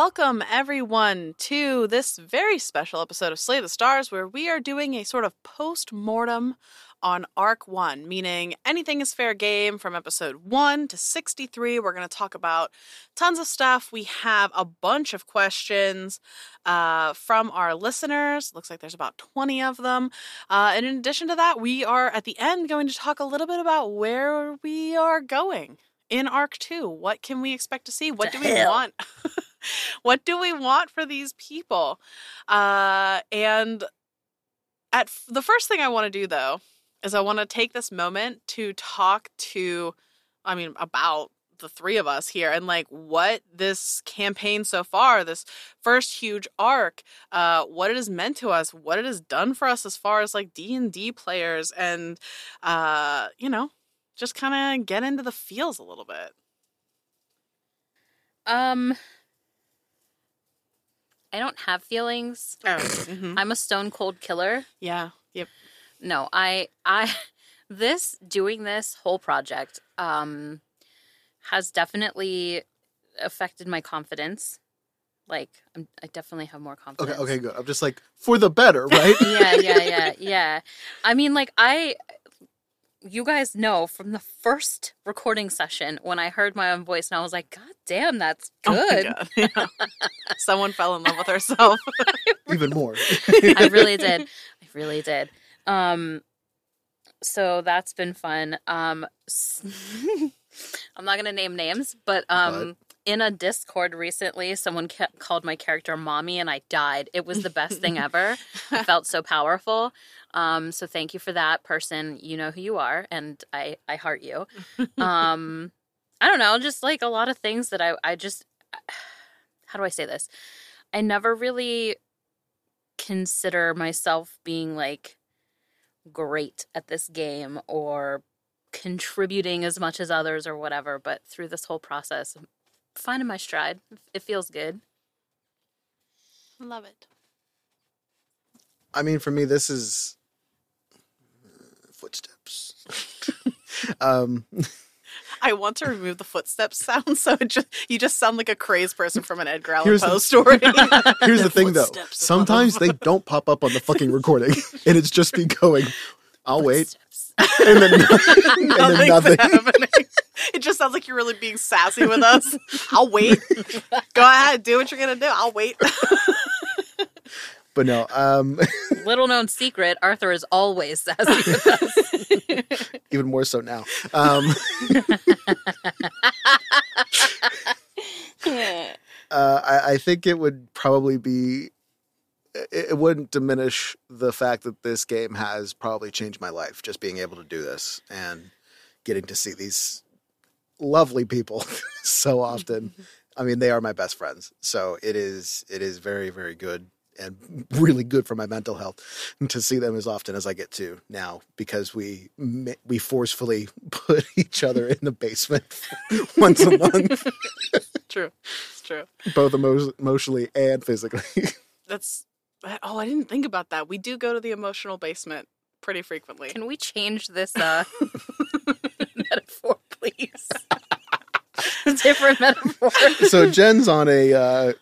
Welcome, everyone, to this very special episode of Slay the Stars, where we are doing a sort of post mortem on Arc 1, meaning anything is fair game from episode 1 to 63. We're going to talk about tons of stuff. We have a bunch of questions uh, from our listeners. Looks like there's about 20 of them. Uh, and in addition to that, we are at the end going to talk a little bit about where we are going in Arc 2. What can we expect to see? What do we want? what do we want for these people? Uh, and at f- the first thing I want to do though is I want to take this moment to talk to, I mean, about the three of us here and like what this campaign so far, this first huge arc, uh, what it has meant to us, what it has done for us as far as like D and D players, and uh, you know, just kind of get into the feels a little bit. Um, I don't have feelings. Oh, mhm. I'm a stone cold killer. yeah, yep. No, I, I, this doing this whole project, um, has definitely affected my confidence. Like, I'm, I definitely have more confidence. Okay, confidence. okay, good. I'm just like for the better, right? yeah, yeah, yeah, yeah. I mean, like I, you guys know from the first recording session when I heard my own voice, and I was like, God damn, that's Oh my good. God, yeah. Someone fell in love with herself. Even more. I really did. I really did. Um, so that's been fun. Um, s- I'm not gonna name names, but um, in a Discord recently, someone ca- called my character "mommy," and I died. It was the best thing ever. It felt so powerful. Um, so thank you for that, person. You know who you are, and I I heart you. Um, I don't know, just like a lot of things that I I just how do I say this? I never really consider myself being like great at this game or contributing as much as others or whatever, but through this whole process, I'm finding my stride. It feels good. Love it. I mean, for me, this is footsteps. um, I want to remove the footsteps sound, so it just you just sound like a crazed person from an Edgar Allan Poe story. here's the thing, though. Sometimes they don't pop up on the fucking recording, and it's just me going, "I'll wait," and then, and then Nothing's nothing. happening. It just sounds like you're really being sassy with us. I'll wait. Go ahead, do what you're gonna do. I'll wait. But no, um, Little known secret, Arthur is always sassy with us. even more so now. Um, uh, I, I think it would probably be. It, it wouldn't diminish the fact that this game has probably changed my life. Just being able to do this and getting to see these lovely people so often. I mean, they are my best friends, so it is it is very very good and really good for my mental health to see them as often as I get to now because we ma- we forcefully put each other in the basement once a month, true. It's true. both emo- emotionally and physically. That's oh, I didn't think about that. We do go to the emotional basement pretty frequently. Can we change this uh, metaphor, please? Different metaphor. so Jenn's on a uh,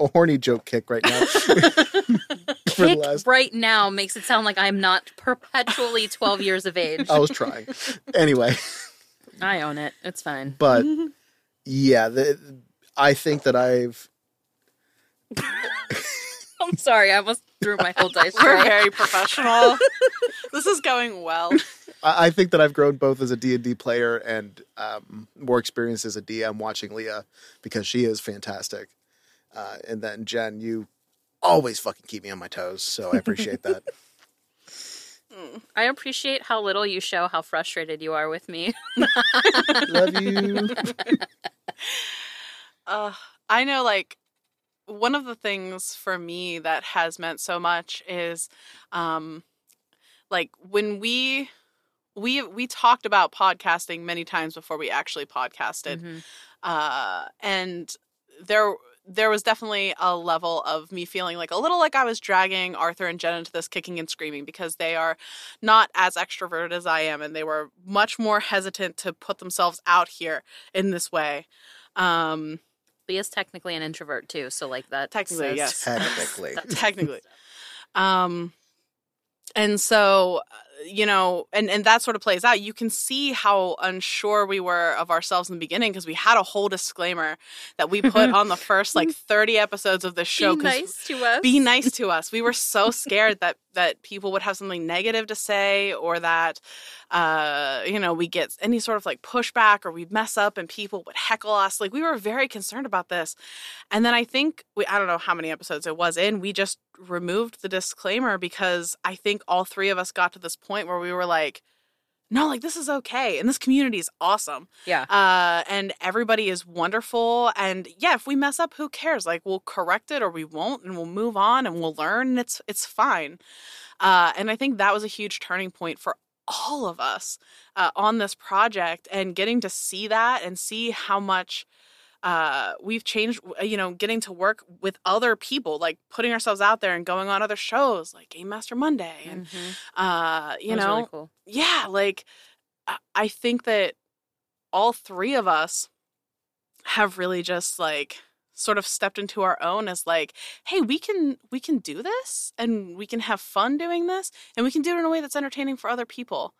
a horny joke kick right now. Kick last- right now makes it sound like I'm not perpetually 12 years of age. I was trying. Anyway, I own it. It's fine. but yeah, the, I think that I've I'm sorry. I almost threw my whole dice We're tray. very professional. this is going well. I I think that I've grown both as a D&D player and um, more experience as a DM watching Leah because she is fantastic. Uh, and then Jenn, you always fucking keep me on my toes, so I appreciate that. I appreciate how little you show how frustrated you are with me. Love you. Uh, I know, like, one of the things for me that has meant so much is, um, like when we we we talked about podcasting many times before we actually podcasted, Mhm. uh, and there there was definitely a level of me feeling like a little like I was dragging Arthur and Jenn into this kicking and screaming because they are not as extroverted as I am and they were much more hesitant to put themselves out here in this way. Um Leah's technically an introvert too, so like that. Technically, yes. Technically. technically. Um, and so, you know, and and that sort of plays out. You can see how unsure we were of ourselves in the beginning because we had a whole disclaimer that we put on the first like mm. thirty episodes of the show. Be nice to us. Be nice to us. We were so scared that that people would have something negative to say, or that, uh, you know, we get any sort of like pushback, or we mess up and people would heckle us. Like we were very concerned about this. And then I think we I don't know how many episodes it was in, we just removed the disclaimer because I think all three of us got to this point where we were like, no, like this is okay. And this community is awesome. Yeah. Uh, and everybody is wonderful. And yeah, if we mess up, who cares? Like we'll correct it or we won't and we'll move on and we'll learn and it's it's fine. Uh, and I think that was a huge turning point for all of us uh, on this project and getting to see that and see how much uh we've changed you know getting to work with other people like putting ourselves out there and going on other shows like game master monday and Mhm. uh you know really cool. yeah like I- i think that all three of us have really just like sort of stepped into our own as like hey we can we can do this and we can have fun doing this and we can do it in a way that's entertaining for other people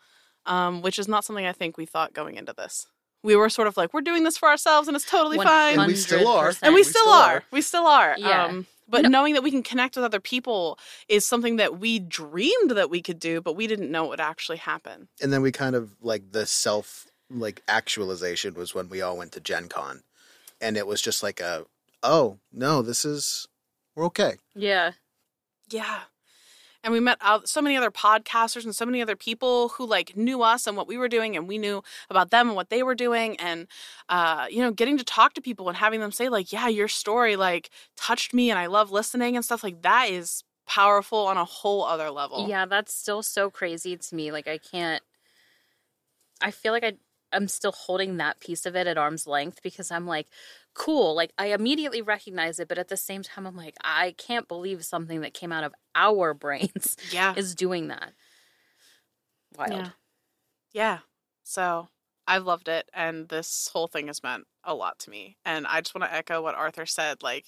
um, which is not something i think we thought going into this we were sort of like we're doing this for ourselves and it's totally fine And we still are. and we We still still are. are. We still are. Yeah. Um, but No. knowing that we can connect with other people is something that we dreamed that we could do, but we didn't know it would actually happen. and then we kind of like the self like actualization was when we all went to Gen Con. And it was just like a oh, no, this is we're okay. Yeah. Yeah. And we met so many other podcasters and so many other people who like knew us and what we were doing and we knew about them and what they were doing and uh you know getting to talk to people and having them say like yeah your story like touched me and I love listening and stuff like that is powerful on a whole other level. Yeah, that's still so crazy to me. Like I can't I feel like I I'm still holding that piece of it at arm's length because I'm like, cool. Like I immediately recognize it, but at the same time I'm like, I can't believe something that came out of our brains Yeah. is doing that. Wild. Yeah. Yeah. So I've loved it and this whole thing has meant a lot to me. And I just want to echo what Arthur said, like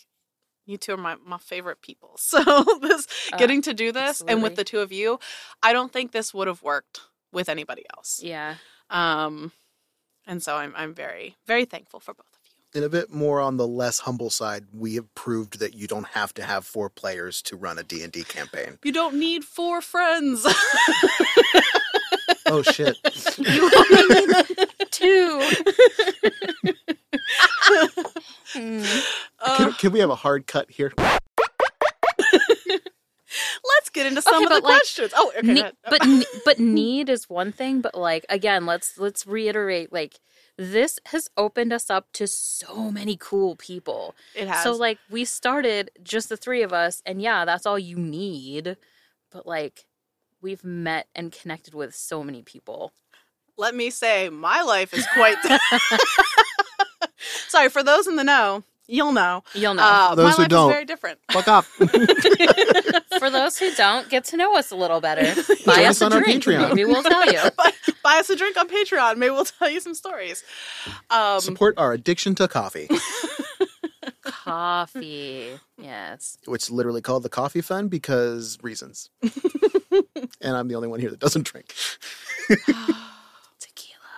you two are my, my favorite people. So this Uh, getting to do this and with the two of you, I don't think this would have worked with anybody else. Yeah. Um and so I'm I'm very, very thankful for both. And a bit more on the less humble side, we have proved that you don't have to have four players to run a D&D campaign. You don't need four friends. Oh shit. You only need two. Uh, can, can we have a hard cut here? Let's get into some Okay, of the like, questions. Oh, okay. Ne- oh. but but need is one thing but like again let's let's reiterate like this has opened us up to so many cool people it has. so like we started just the three of us and yeah that's all you need but like we've met and connected with so many people let me say my life is quite sorry for those in the know you'll know you'll know uh, Those my who life don't. is very different Fuck off. for those who don't get to know us a little better Join buy us us a our drink Patreon. maybe we'll tell you buy, buy us a drink on patreon maybe we'll tell you some stories um, Support our addiction to coffee, coffee yes which is literally called the Coffee Fund because reasons. and I'm the only one here that doesn't drink. tequila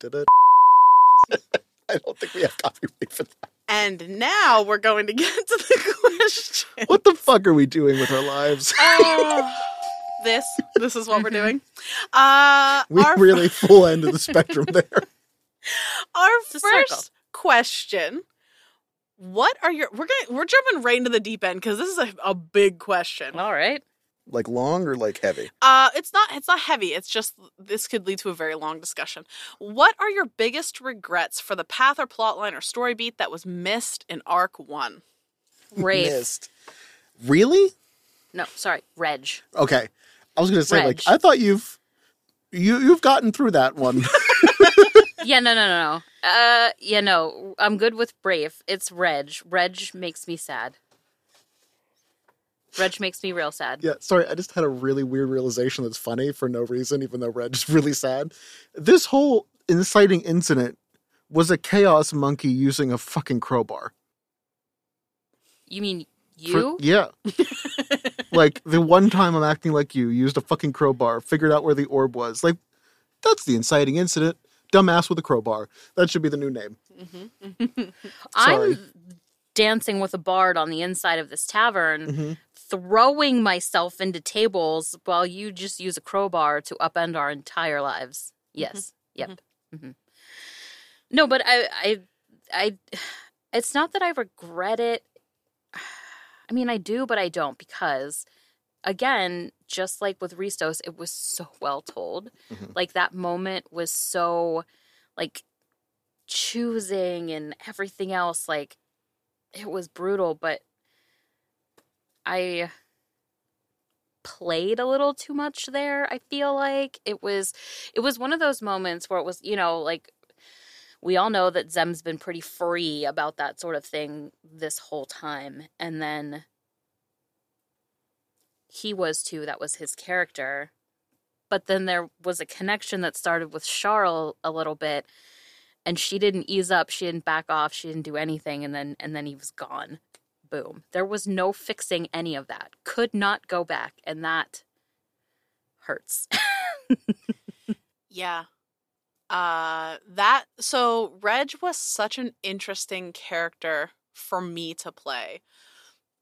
Da-da. I don't think we have copyright for that. And now we're going to get to the question What the fuck are we doing with our lives? Oh, this this is what we're doing uh We our, really full end of the spectrum there. our first circle. question what are your we're gonna we're jumping right into the deep end because this is a, a big question all right Like long or like heavy? Uh, it's not. It's not heavy. It's just this could lead to a very long discussion. What are your biggest regrets for the path or plot line or story beat that was missed in Arc One? Rafe. Missed. Really? No, sorry, Reg. Okay. I was gonna say Reg. like I thought you've you you've gotten through that one. Yeah, no, no, no, no. Uh, yeah, no. I'm good with Rafe. It's Reg. Reg makes me sad. Reg makes me real sad. yeah, sorry, I just had a really weird realization that's funny for no reason, even though Reg is really sad. This whole inciting incident was a chaos monkey using a fucking crowbar. You mean For- you? yeah. like the one time I'm acting like you, used a fucking crowbar, figured out where the orb was. Like that's the inciting incident. Dumbass with a crowbar. That should be the new name. Sorry. I'm dancing with a bard on the inside of this tavern, Mhm. Throwing myself into tables while you just use a crowbar to upend our entire lives. Yes. Yep. Mhm. No, but I, I, I, it's not that I regret it. I mean, I do, but I don't because, again, just like with Ristos, it was so well told. Mhm. Like that moment was so, like, choosing and everything else. Like, it was brutal, but I played a little too much there i feel like. It was it was one of those moments where it was you know like we all know that zem's been pretty free about that sort of thing this whole time and then he was too that was his character. But then there was a connection that started with charles a little bit and she didn't ease up she didn't back off she didn't do anything and then and then he was gone boom there was no fixing any of that could not go back and that hurts Yeah. Uh that so Reg was such an interesting character for me to play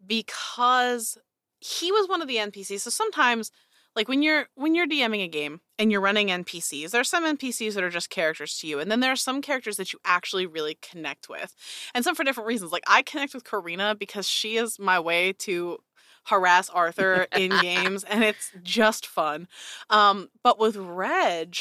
because he was one of the NPCs. So sometimes like when you're when you're DMing a game and you're running NPCs, there are some NPCs that are just characters to you, and then there are some characters that you actually really connect with, and some for different reasons. Like I connect with Karina because she is my way to harass Arthur in games, and it's just fun. Um, but with Reg,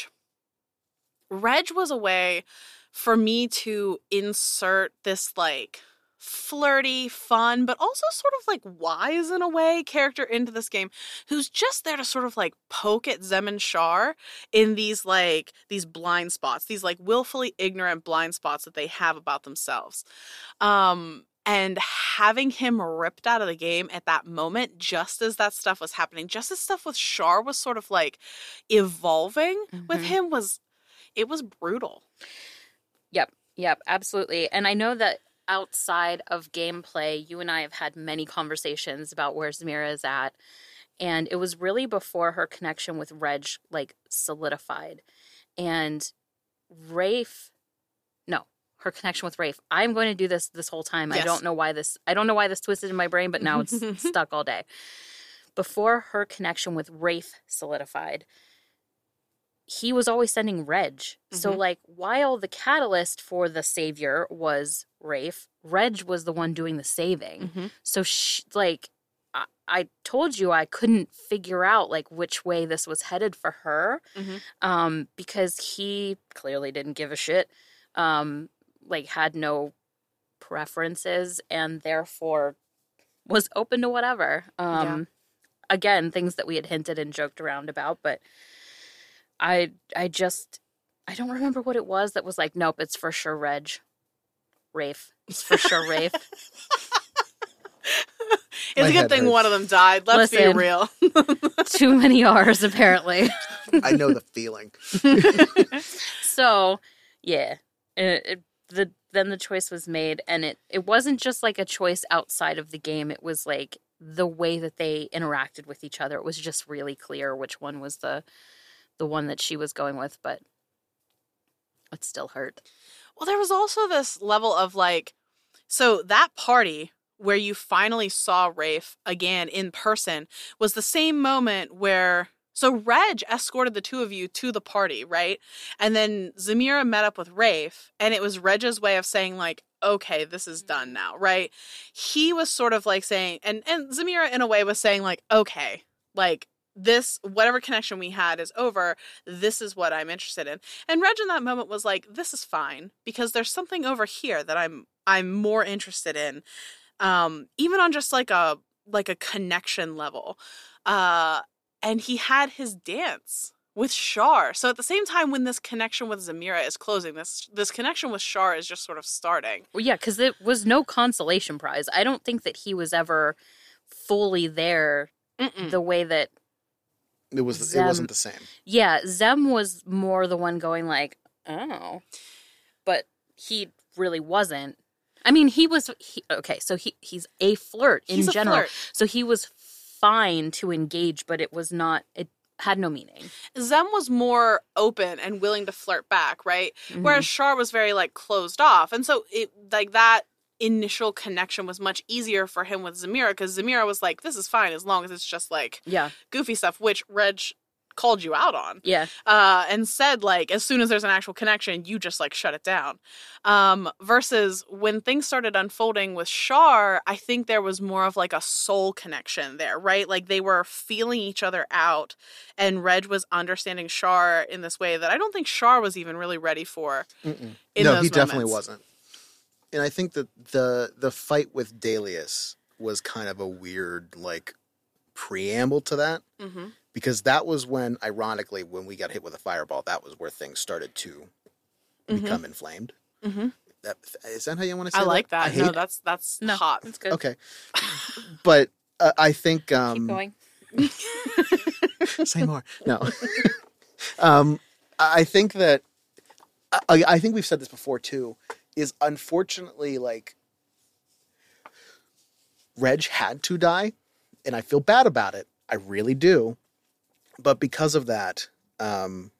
Reg was a way for me to insert this like flirty, fun, but also sort of like wise in a way character into this game who's just there to sort of like poke at Zem and Shar in these like these blind spots, these like willfully ignorant blind spots that they have about themselves. Um and having him ripped out of the game at that moment, just as that stuff was happening, just as stuff with Shar was sort of like evolving with Mhm. him was it was brutal. Yep, yep, absolutely. And I know that outside of gameplay, you and I have had many conversations about where Zamira is at. And it was really before her connection with Reg like solidified. And Rafe no, her connection with Rafe. I'm going to do this this whole time. I don't know why this I don't know why this twisted in my brain, but now it's stuck all day. Before her connection with Rafe solidified, he was always sending Reg. So Mhm. like while the catalyst for the savior was Rafe, Reg was the one doing the saving. So sh- like I-, I told you I couldn't figure out like which way this was headed for her Mhm. um because he clearly didn't give a shit. Um like had no preferences and therefore was open to whatever. Um again, things that we had hinted and joked around about, but I I just I don't remember what it was that was like, nope, it's for sure Reg. Rafe. It's for sure Rafe. It's My a good thing hurts. one of them died. Let's Listen. be real. Too many R's apparently. I know the feeling. so yeah it, it, the then the choice was made and it it wasn't just like a choice outside of the game it was like the way that they interacted with each other it was just really clear which one was the the one that she was going with but it still hurt Well, there was also this level of like, so that party where you finally saw Rafe again in person was the same moment where. So Reg escorted the two of you to the party, right? And then Zamira met up with Rafe, and it was Reg's way of saying, like, okay, this is done mm-hmm. now, right? He was sort of like saying, and and Zamira in a way was saying, like, okay, like this whatever connection we had is over. This is what I'm interested in. And Reg in that moment was like, "This is fine because there's something over here that I'm I'm more interested in, um, even on just like a like a connection level." Uh, and he had his dance with Shar. So at the same time, when this connection with Zamira is closing, this this connection with Shar is just sort of starting. well yeah because it was no consolation prize i don't think that he was ever fully there Mm-mm. the way that It was. It wasn't the same. Yeah, Zem was more the one going like, "Oh," but he really wasn't. I mean, he was he, okay. So he he's a flirt in He's a general. flirt. So he was fine to engage, but it was not. It had no meaning. Zem was more open and willing to flirt back, right? Mm-hmm. Whereas Shar was very like closed off. And so it like that initial connection was much easier for him with Zamira because Zamira was like, This is fine as long as it's just like yeah, goofy stuff, which Reg called you out on. yeah, uh, and said like as soon as there's an actual connection, you just like shut it down. Um, versus when things started unfolding with Shar, I think there was more of like a soul connection there, right? Like they were feeling each other out, and Reg was understanding Shar in this way that I don't think Shar was even really ready for. Mm-mm. In no, those he definitely wasn't. And I think that the the fight with Dalius was kind of a weird like preamble to that Mm-hmm. because that was when, ironically, when we got hit with a fireball, that was where things started to Mhm. become inflamed. Mm-hmm. That, is that how you want to say I that? like that. I hate no, that's that's No, hot. that's good. Okay, but uh, I think Keep um, going. say more. No, um, I I think that I, I think we've said this before too. Is unfortunately like Reg had to die, and I feel bad about it. I really do. But because of that, um,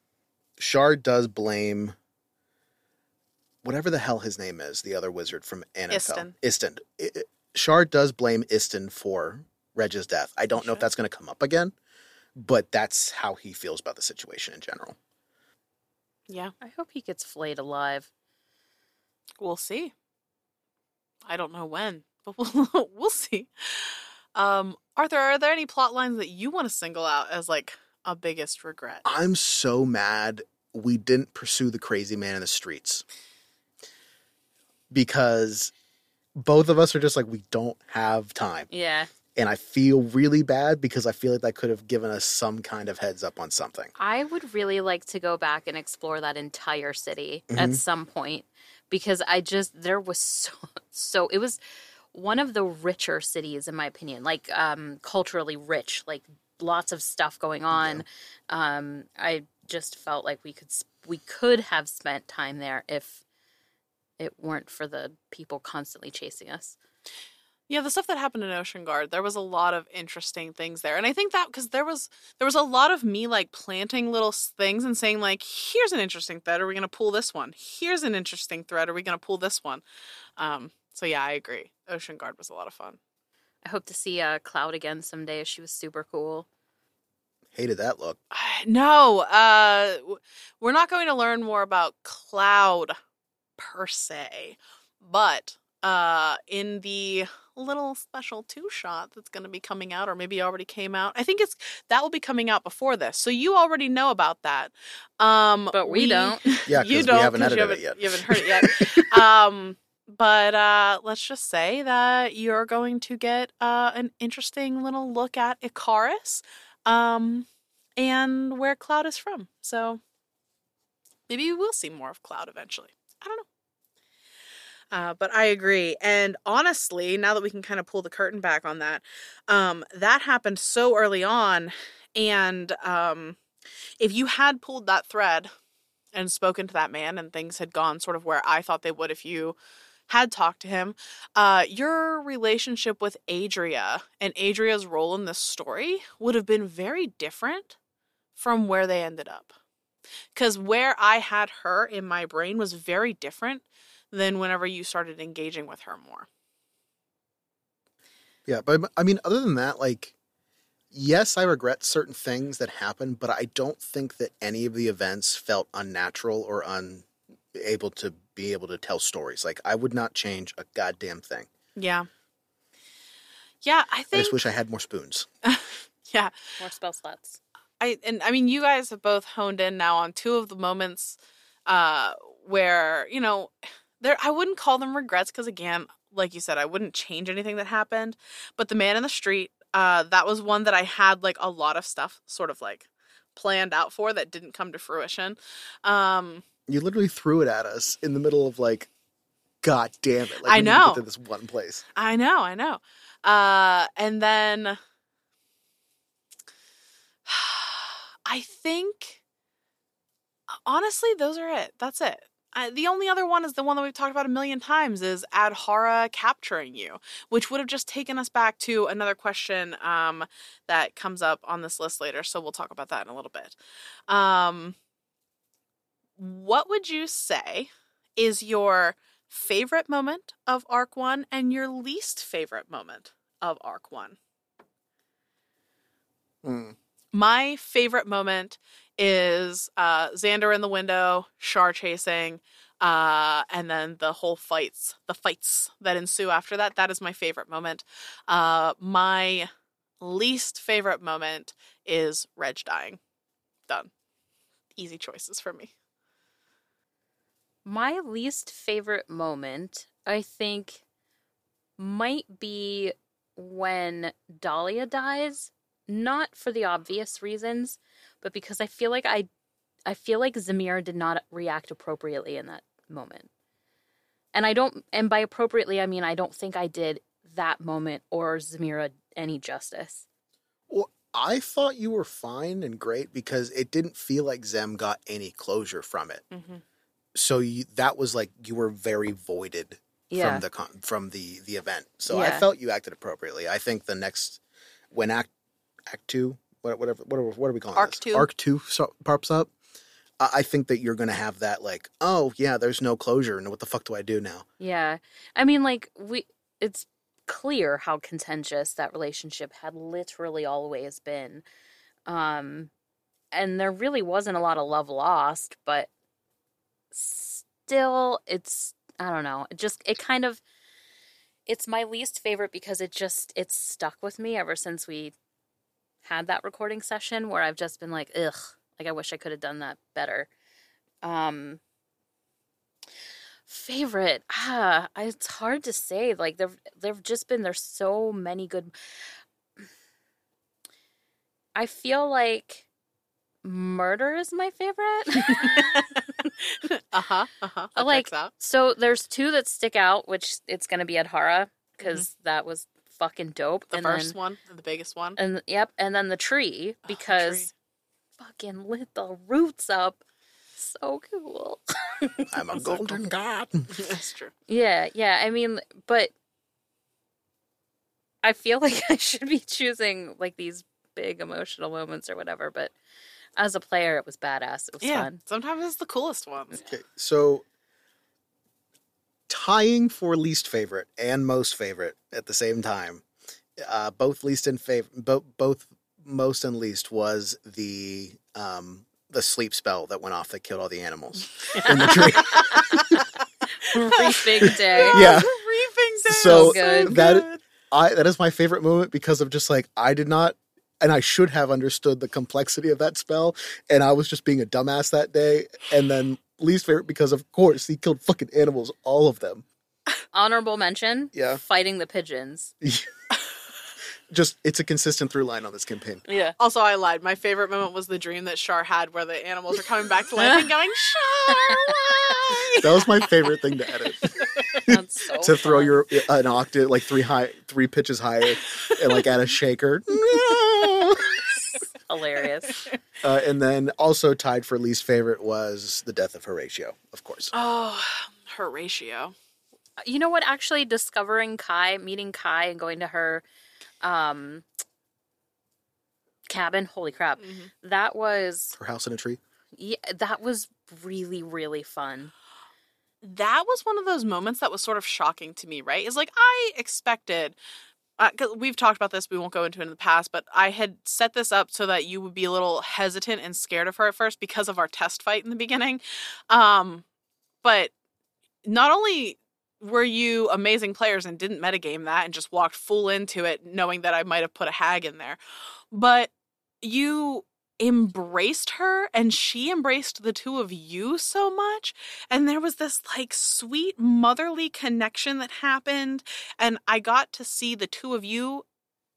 Shard does blame whatever the hell his name is, the other wizard from Annabelle. Istin. Istin. I- I- Shard does blame Istin for Reg's death. I don't know if that's going to come up again, but that's how he feels about the situation in general. Yeah, I hope he gets flayed alive. We'll see. I don't know when, but we'll we'll see. Um, Arthur, are there any plot lines that you want to single out as like a biggest regret? I'm so mad we didn't pursue the crazy man in the streets because both of us are just like we don't have time Yeah, and i feel really bad because i feel like that could have given us some kind of heads up on something I would really like to go back and explore that entire city Mhm. at some point because I just there was so so it was one of the richer cities in my opinion, like um culturally rich, like lots of stuff going on. Um I just felt like we could we could have spent time there if it weren't for the people constantly chasing us. Yeah, the stuff that happened in Ocean Guard, there was a lot of interesting things there, and I think that because there was there was a lot of me like planting little things and saying like, "Here's an interesting thread. Are we going to pull this one? Here's an interesting thread. Are we going to pull this one?" Um, so yeah, I agree. Ocean Guard was a lot of fun. I hope to see uh, Cloud again someday. She was super cool. hated that look No, uh, we're not going to learn more about Cloud per se, but uh, in the little special two shot that's going to be coming out, or maybe already came out. I think it's that will be coming out before this, so you already know about that. Um, But we, don't. yeah you because don't we haven't 'cause you edited haven't, it yet You haven't heard it yet. um, but uh, let's just say that you're going to get uh, an interesting little look at Icarus um, and where Cloud is from. So maybe we will see more of Cloud eventually. I don't know. Uh, but I agree. And honestly, now that we can kind of pull the curtain back on that, um, that happened so early on. And um, if you had pulled that thread and spoken to that man and things had gone sort of where I thought they would if you had talked to him, uh, your relationship with Adria and Adria's role in this story would have been very different from where they ended up. Because where I had her in my brain was very different than whenever you started engaging with her more. yeah but i mean other than that like yes i regret certain things that happened but i don't think that any of the events felt unnatural or unable to be able to tell stories like i would not change a goddamn thing Yeah. Yeah, I i just wish i had more spoons yeah, More spell slots. I and I mean you guys have both honed in now on two of the moments uh where, you know, there I wouldn't call them regrets because again, like you said, I wouldn't change anything that happened. But the man in the street, uh, that was one that I had like a lot of stuff sort of like planned out for that didn't come to fruition. Um You literally threw it at us in the middle of like, God damn it! Like, I we need to know. to this one place. I know, I know. Uh and then I think honestly those are it. That's it. Uh, the only other one is the one that we've talked about a million times is Adhara capturing you, which would have just taken us back to another question um, that comes up on this list later. So we'll talk about that in a little bit. Um, what would you say is your favorite moment of Arc 1 and your least favorite moment of Arc 1? Hmm. My favorite moment is uh, Xander in the window, Shar chasing, uh, and then the whole fights, the fights that ensue after that. That is my favorite moment. Uh, my least favorite moment is Reg dying. Done. Easy choices for me. My least favorite moment, I think, might be when Dahlia dies. Not for the obvious reasons, but because I feel like I, I feel like Zamira did not react appropriately in that moment. And I don't, and by appropriately, I mean I don't think I did that moment or Zamira any justice. Well, I thought you were fine and great because it didn't feel like Zem got any closure from it. Mm-hmm. So you, that was like you were very voided Yeah. from the con- from the the event. So I felt you acted appropriately. I think the next when act act two, what- whatever, whatever, what are we calling Arc this? two. Arc two so, pops up. I I think that you're going to have that like, oh yeah, there's no closure, and what the fuck do I do now? Yeah. I mean, like, we, it's clear how contentious that relationship had literally always been. Um, and there really wasn't a lot of love lost, but still, it's, I don't know, it just, it kind of, it's my least favorite because it just, it's stuck with me ever since we had that recording session where I've just been like, ugh, like, I wish I could have done that better. Um, favorite ah it's hard to say like there there've just been there's so many good i feel like murder is my favorite uh huh. Uh huh. That Like, so there's two that stick out which it's gonna be adhara because that was fucking dope The and first then one, the biggest one. and yep and then the tree Oh, the because tree. fucking lit the roots up so cool I'm a golden god. That's true. Yeah, yeah. I mean, but I feel like I should be choosing like these big emotional moments or whatever. But as a player, it was badass. It was Yeah. fun. Sometimes it's the coolest ones. Okay, so tying for least favorite and most favorite at the same time, uh, both least and favorite, both both most and least was the um, the sleep spell that went off that killed all the animals in the tree. Reefing day. Yeah. Reefing day. So good. that- I that is my favorite moment because of just like I did not and I should have understood the complexity of that spell and I was just being a dumbass that day and then least favorite because of course he killed fucking animals all of them Honorable mention. Yeah. Fighting the pigeons. just it's a consistent through line on this campaign Yeah. Also, I lied. My favorite moment was the dream that Shar had where the animals are coming back to life and going, Shar, why? that was my favorite thing to edit That's so to throw fun. your an octave like three high three pitches higher and like add a shaker No! Hilarious. uh, and then also tied for least favorite was the death of Horatio of course Oh, Horatio. You know what? Actually, discovering Kai, meeting Kai, and going to her um cabin. Holy crap! Mhm. That was her house in a tree yeah, that was really really fun. That was one of those moments that was sort of shocking to me, right? Is like, I expected. Because we've talked about this, we won't go into it in the past, but I had set this up so that you would be a little hesitant and scared of her at first because of our test fight in the beginning. Um, but not only were you amazing players and didn't metagame that and just walked full into it knowing that I might have put a hag in there, but you embraced her and she embraced the two of you so much. And there was this like sweet motherly connection that happened. And I got to see the two of you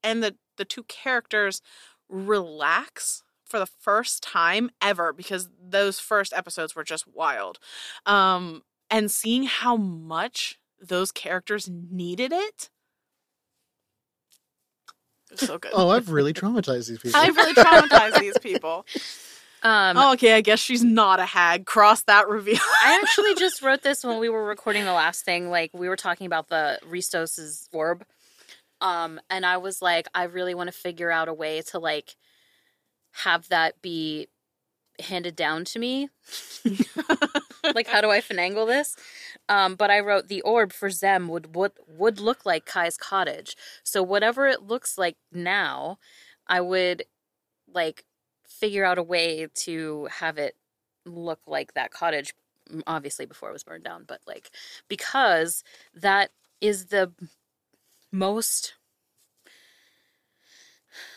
and the the two characters relax for the first time ever because those first episodes were just wild. Um and seeing how much those characters needed it so good oh I've really traumatized these people I've really traumatized these people. Um, oh, okay. I guess she's not a hag. Cross that reveal. I actually just wrote this when we were recording the last thing. Like we were talking about the Ristos's orb, um, and I was like, I really want to figure out a way to like have that be handed down to me. Like, how do I finagle this? Um, but I wrote the orb for Zem would would would look like Kai's cottage. So whatever it looks like now, I would like figure out a way to have it look like that cottage obviously before it was burned down but like because that is the most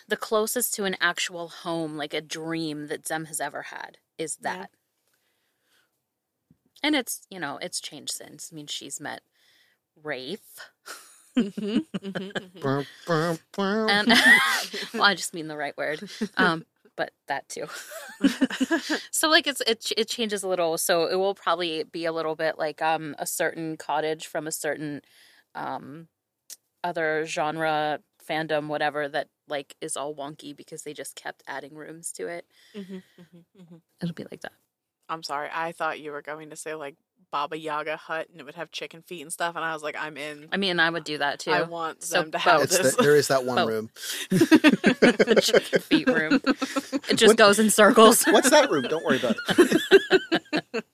the closest to an actual home like a dream that zem has ever had is that and it's you know it's changed since. I mean she's met rafe. Mhm, mhm, mhm. Brum, brum, brum. and well i just mean the right word. Um but that too. So like it's it it changes a little. So it will probably be a little bit like um a certain cottage from a certain um other genre fandom whatever that like is all wonky because they just kept adding rooms to it. Mhm, mhm, mhm. it'll be like that I'm sorry. I thought you were going to say like Baba Yaga hut and it would have chicken feet and stuff. And I was like, I'm in. i mean i would do that too I want So them to have It's this. the, there is that one Both. room. the chicken feet room it just What- goes in circles What's that room? Don't worry about it.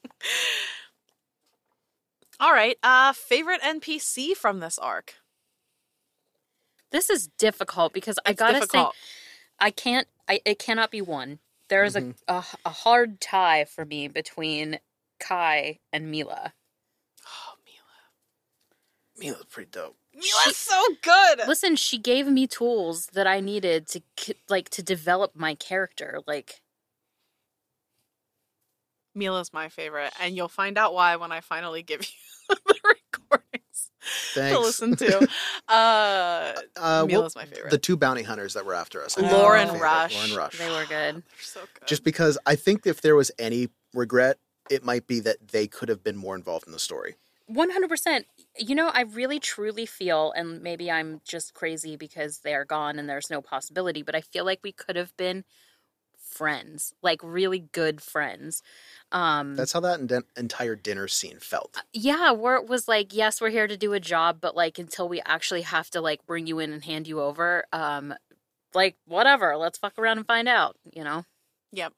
All right. Uh, favorite NPC from this arc? this is difficult because i gotta say. I can't. I it cannot be one. There is Mhm. a, a a hard tie for me between Kai and Mila. Oh, Mila. Mila's pretty dope. Mila's so good. Listen, she gave me tools that I needed to like to develop my character. Like Mila's my favorite, and you'll find out why when I finally give you the recordings Thanks. to listen to. Uh, Uh, Mila's well, my favorite. The two bounty hunters that were after us. I Lauren were my favorite. Rush. Lauren Rush. they were good. They're so good. Just because I think if there was any regret, it might be that they could have been more involved in the story. One hundred percent. You know, I really truly feel, and maybe I'm just crazy because they are gone and there's no possibility, but I feel like we could have been friends, like really good friends. Um, That's how that enden- entire dinner scene felt. yeah where it was like yes we're here to do a job but like until we actually have to like bring you in and hand you over um like whatever let's fuck around and find out you know Yep.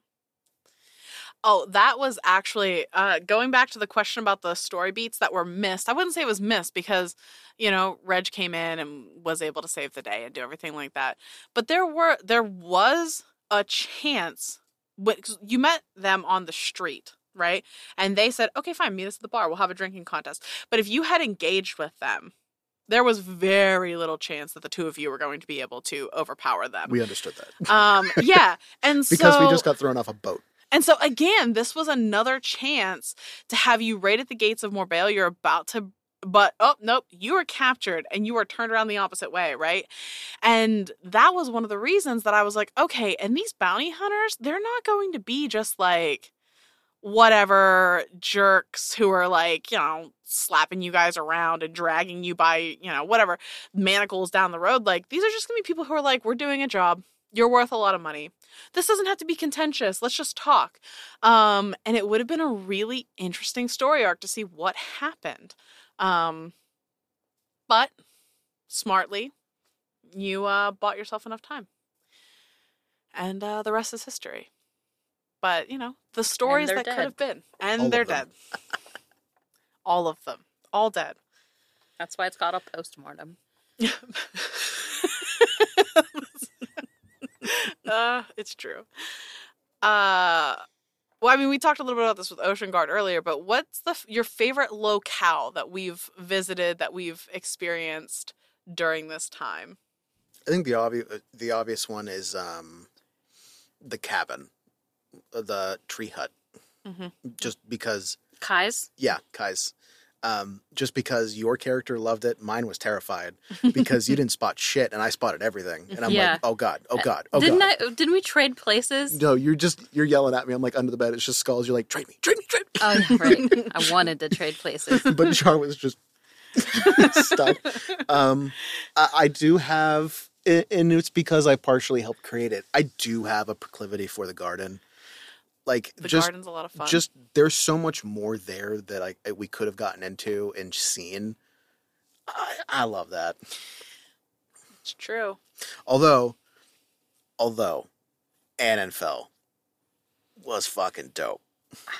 Oh, that was actually uh, going back to the question about the story beats that were missed. I wouldn't say it was missed because, you know, Reg came in and was able to save the day and do everything like that. But there were there was a chance when you met them on the street, right? And they said, "Okay, fine, meet us at the bar. We'll have a drinking contest." But if you had engaged with them, there was very little chance that the two of you were going to be able to overpower them. We understood that um, yeah, and because so we just got thrown off a boat. and so again, this was another chance to have you right at the gates of Morbale. You're about to but oh nope, you were captured and you were turned around the opposite way, right? And that was one of the reasons that I was like, okay, and these bounty hunters, they're not going to be just like whatever jerks who are like, you know, slapping you guys around and dragging you by, you know, whatever manacles down the road. Like these are just going to be people who are like, we're doing a job. You're worth a lot of money. This doesn't have to be contentious. Let's just talk. Um, and it would have been a really interesting story arc to see what happened. Um, but smartly, you uh, bought yourself enough time. And uh, the rest is history. But, you know, the stories they're that could have been. And All they're dead. All of them. All dead. that's why it's called a postmortem uh, it's true. Uh, well, I mean, we talked a little bit about this with Ocean Guard earlier, but what's the your favorite locale that we've visited that we've experienced during this time? I think the obvious the obvious one is um, the cabin, uh, the tree hut. Mhm. Just because, kai's yeah, guys. Um, just because your character loved it, mine was terrified because you didn't spot shit and I spotted everything, and I'm Yeah. like, oh god, oh god, oh didn't god. i didn't we trade places No, you're just you're yelling at me. I'm like under the bed. It's just skulls. You're like, trade me, trade me, trade me. oh yeah right i wanted to trade places but Shar was just stuck. Um, I, I do have, and it's because I partially helped create it. I do have a proclivity for the garden. Like The just garden's a lot of fun. just there's so much more there that I eh, we could have gotten into and seen. I, I love that. it's true. Although, although, Annenfell was fucking dope.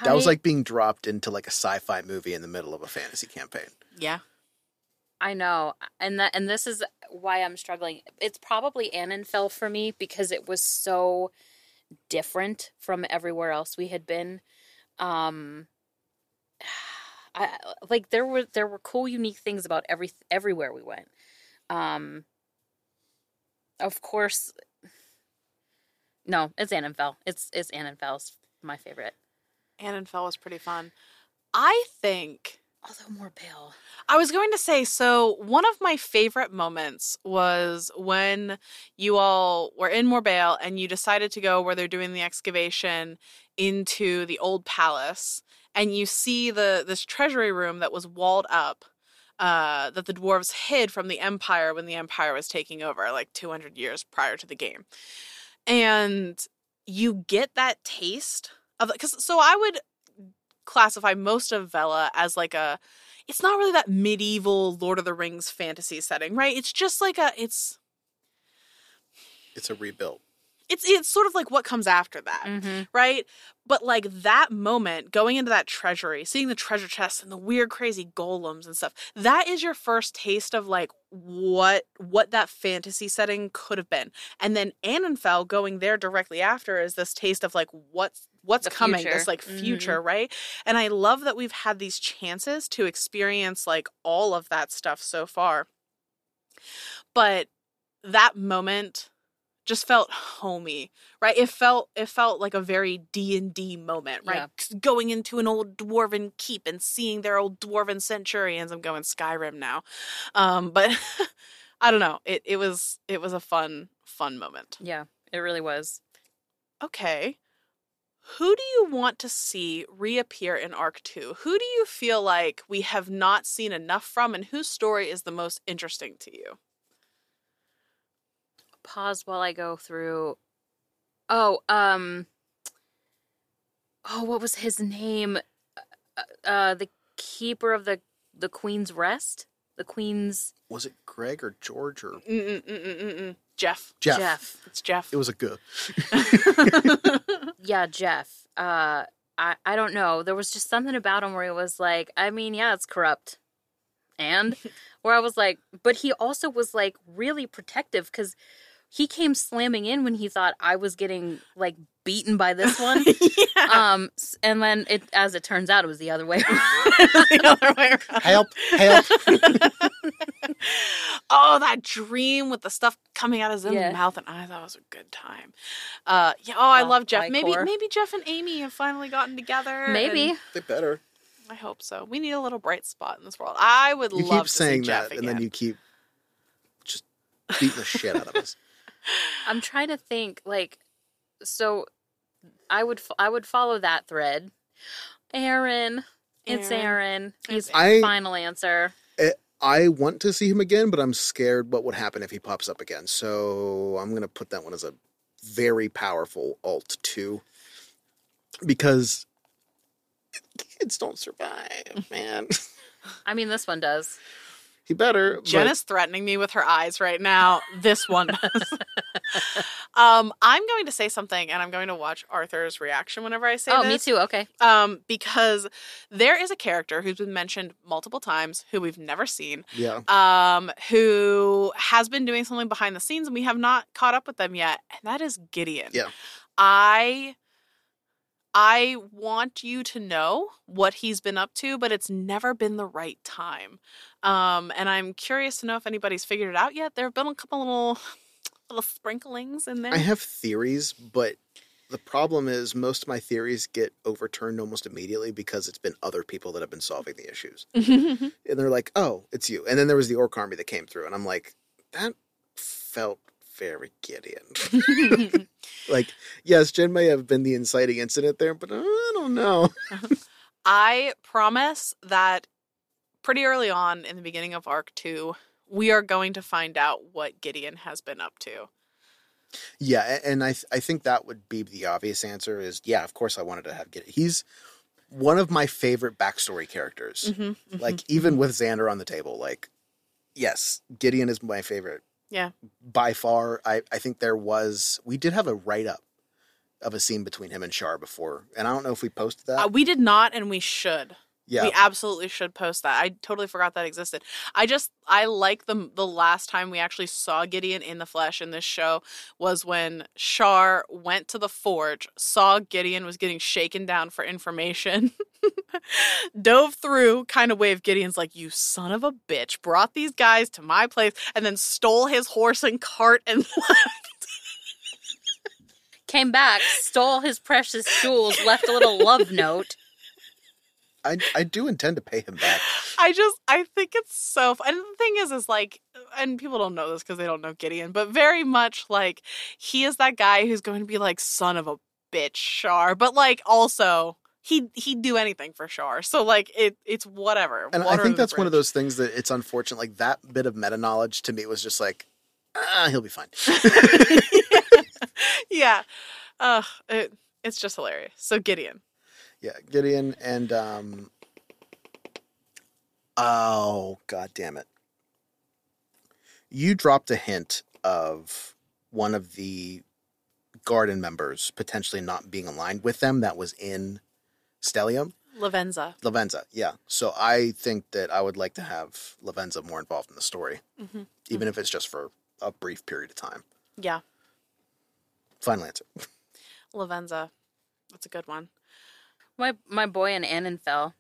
That was I- like being dropped into like a sci-fi movie in the middle of a fantasy campaign. Yeah. I know, and that and this is why I'm struggling. It's probably Annenfell for me because it was so different from everywhere else we had been. Um, I like there were there were cool, unique things about every everywhere we went. Um, of course, no, it's Annenfell. It's it's Annenfell's my favorite. Annenfell was pretty fun. I think Although more pale. I was going to say so one of my favorite moments was when you all were in Morbale and you decided to go where they're doing the excavation into the old palace and you see the this treasury room that was walled up uh, that the dwarves hid from the empire when the empire was taking over like 200 years prior to the game and you get that taste of because so i would classify most of vela as like a it's not really that medieval lord of the rings fantasy setting right it's just like a it's It's a rebuild. it's it's sort of like what comes after that Mm-hmm. right? But like that moment, going into that treasury, seeing the treasure chests and the weird, crazy golems and stuff, that is your first taste of like what what that fantasy setting could have been. And then Annenfell going there directly after is this taste of like what's what's The coming, future. this like future, right? And I love that we've had these chances to experience like all of that stuff so far. But that moment just felt homey right it felt it felt like a very d&d moment right Yeah. Going into an old dwarven keep and seeing their old dwarven centurions i'm going skyrim now um but i don't know it it was it was a fun fun moment Yeah, it really was. okay who do you want to see reappear in arc 2 who do you feel like we have not seen enough from and whose story is the most interesting to you pause while I go through. Oh, um. Oh, what was his name? Uh, uh the keeper of the the Queen's Rest, the Queen's Was it Greg or George or Mm-mm-mm-mm-mm. Jeff Jeff? Jeff. it's jeff It was a good. Yeah, Jeff. Uh, I I don't know. There was just something about him where he was like, I mean, yeah, it's corrupt, and where I was like, but he also was like really protective because he came slamming in when he thought I was getting like beaten by this one. yeah. um and then it as it turns out it was the other way the other way around. Help! Help! oh, that dream with the stuff coming out of his Yeah. mouth and eyes. That was a good time. Uh, yeah. Oh, I Well, love Jeff. Maybe Icor. maybe Jeff and Amy have finally gotten together. maybe and they better. I hope so. We need a little bright spot in this world. I would You love keep to saying see Jeff that, again. and then you keep just beating the shit out of us. I'm trying to think like so i would I would follow that thread aaron it's Aaron. aaron he's I- final answer eh, I want to see him again, but I'm scared what would happen if he pops up again. So I'm gonna put that one as a very powerful alt too, because kids don't survive, man. i mean this one does he better. Jenn but is threatening me with her eyes right now. This one does. um, I'm going to say something, and I'm going to watch Arthur's reaction whenever I say oh this. me too okay um, because there is a character who's been mentioned multiple times who we've never seen, yeah, um, who has been doing something behind the scenes and we have not caught up with them yet, and that is Gideon. Yeah. I I want you to know what he's been up to, but it's never been the right time. Um, and I'm curious to know if anybody's figured it out yet. There have been a couple little little sprinklings in there. I have theories, but the problem is most of my theories get overturned almost immediately because it's been other people that have been solving the issues. and they're like, "Oh, it's you." And then there was the orc army that came through, and I'm like, that felt very Gideon. like, yes, Jenn may have been the inciting incident there, but uh, I don't know. I promise that pretty early on in the beginning of arc 2, we are going to find out what Gideon has been up to. Yeah, and I th- I think that would be the obvious answer. Is yeah, of course I wanted to have Gideon. He's one of my favorite backstory characters. Mm-hmm, Like even with Xander on the table, like yes, Gideon is my favorite yeah, by far. I I think there was we did have a write up of a scene between him and Shar before, and I don't know if we posted that. uh, we did not, and we should. Yeah, We absolutely should post that. I totally forgot that existed. I just I like the the last time we actually saw Gideon in the flesh in this show was when Shar went to the forge, saw Gideon was getting shaken down for information, dove through, kind of waved Gideon's like, "You son of a bitch!" Brought these guys to my place and then stole his horse and cart and left. Came back, stole his precious jewels, left a little love note. I I do intend to pay him back. I just I think it's so. f- And the thing is, is like, and people don't know this because they don't know Gideon, but very much like he is that guy who's going to be like son of a bitch, Shar, but like also he he'd do anything for Shar. So like it it's whatever. And I think that's one of those things that it's unfortunate. Like that bit of meta knowledge to me was just like, ah, he'll be fine. yeah. Uh, it, it's just hilarious. So Gideon. Yeah, Gideon and um Oh, god damn it. You dropped a hint of one of the garden members potentially not being aligned with them that was in Stellium. Lavenza. Lavenza, yeah. So I think that I would like to have Lavenza more involved in the story, hmm even if it's just for a brief period of time. Yeah. Final answer. Lavenza. That's a good one. My my boy in Annenfell.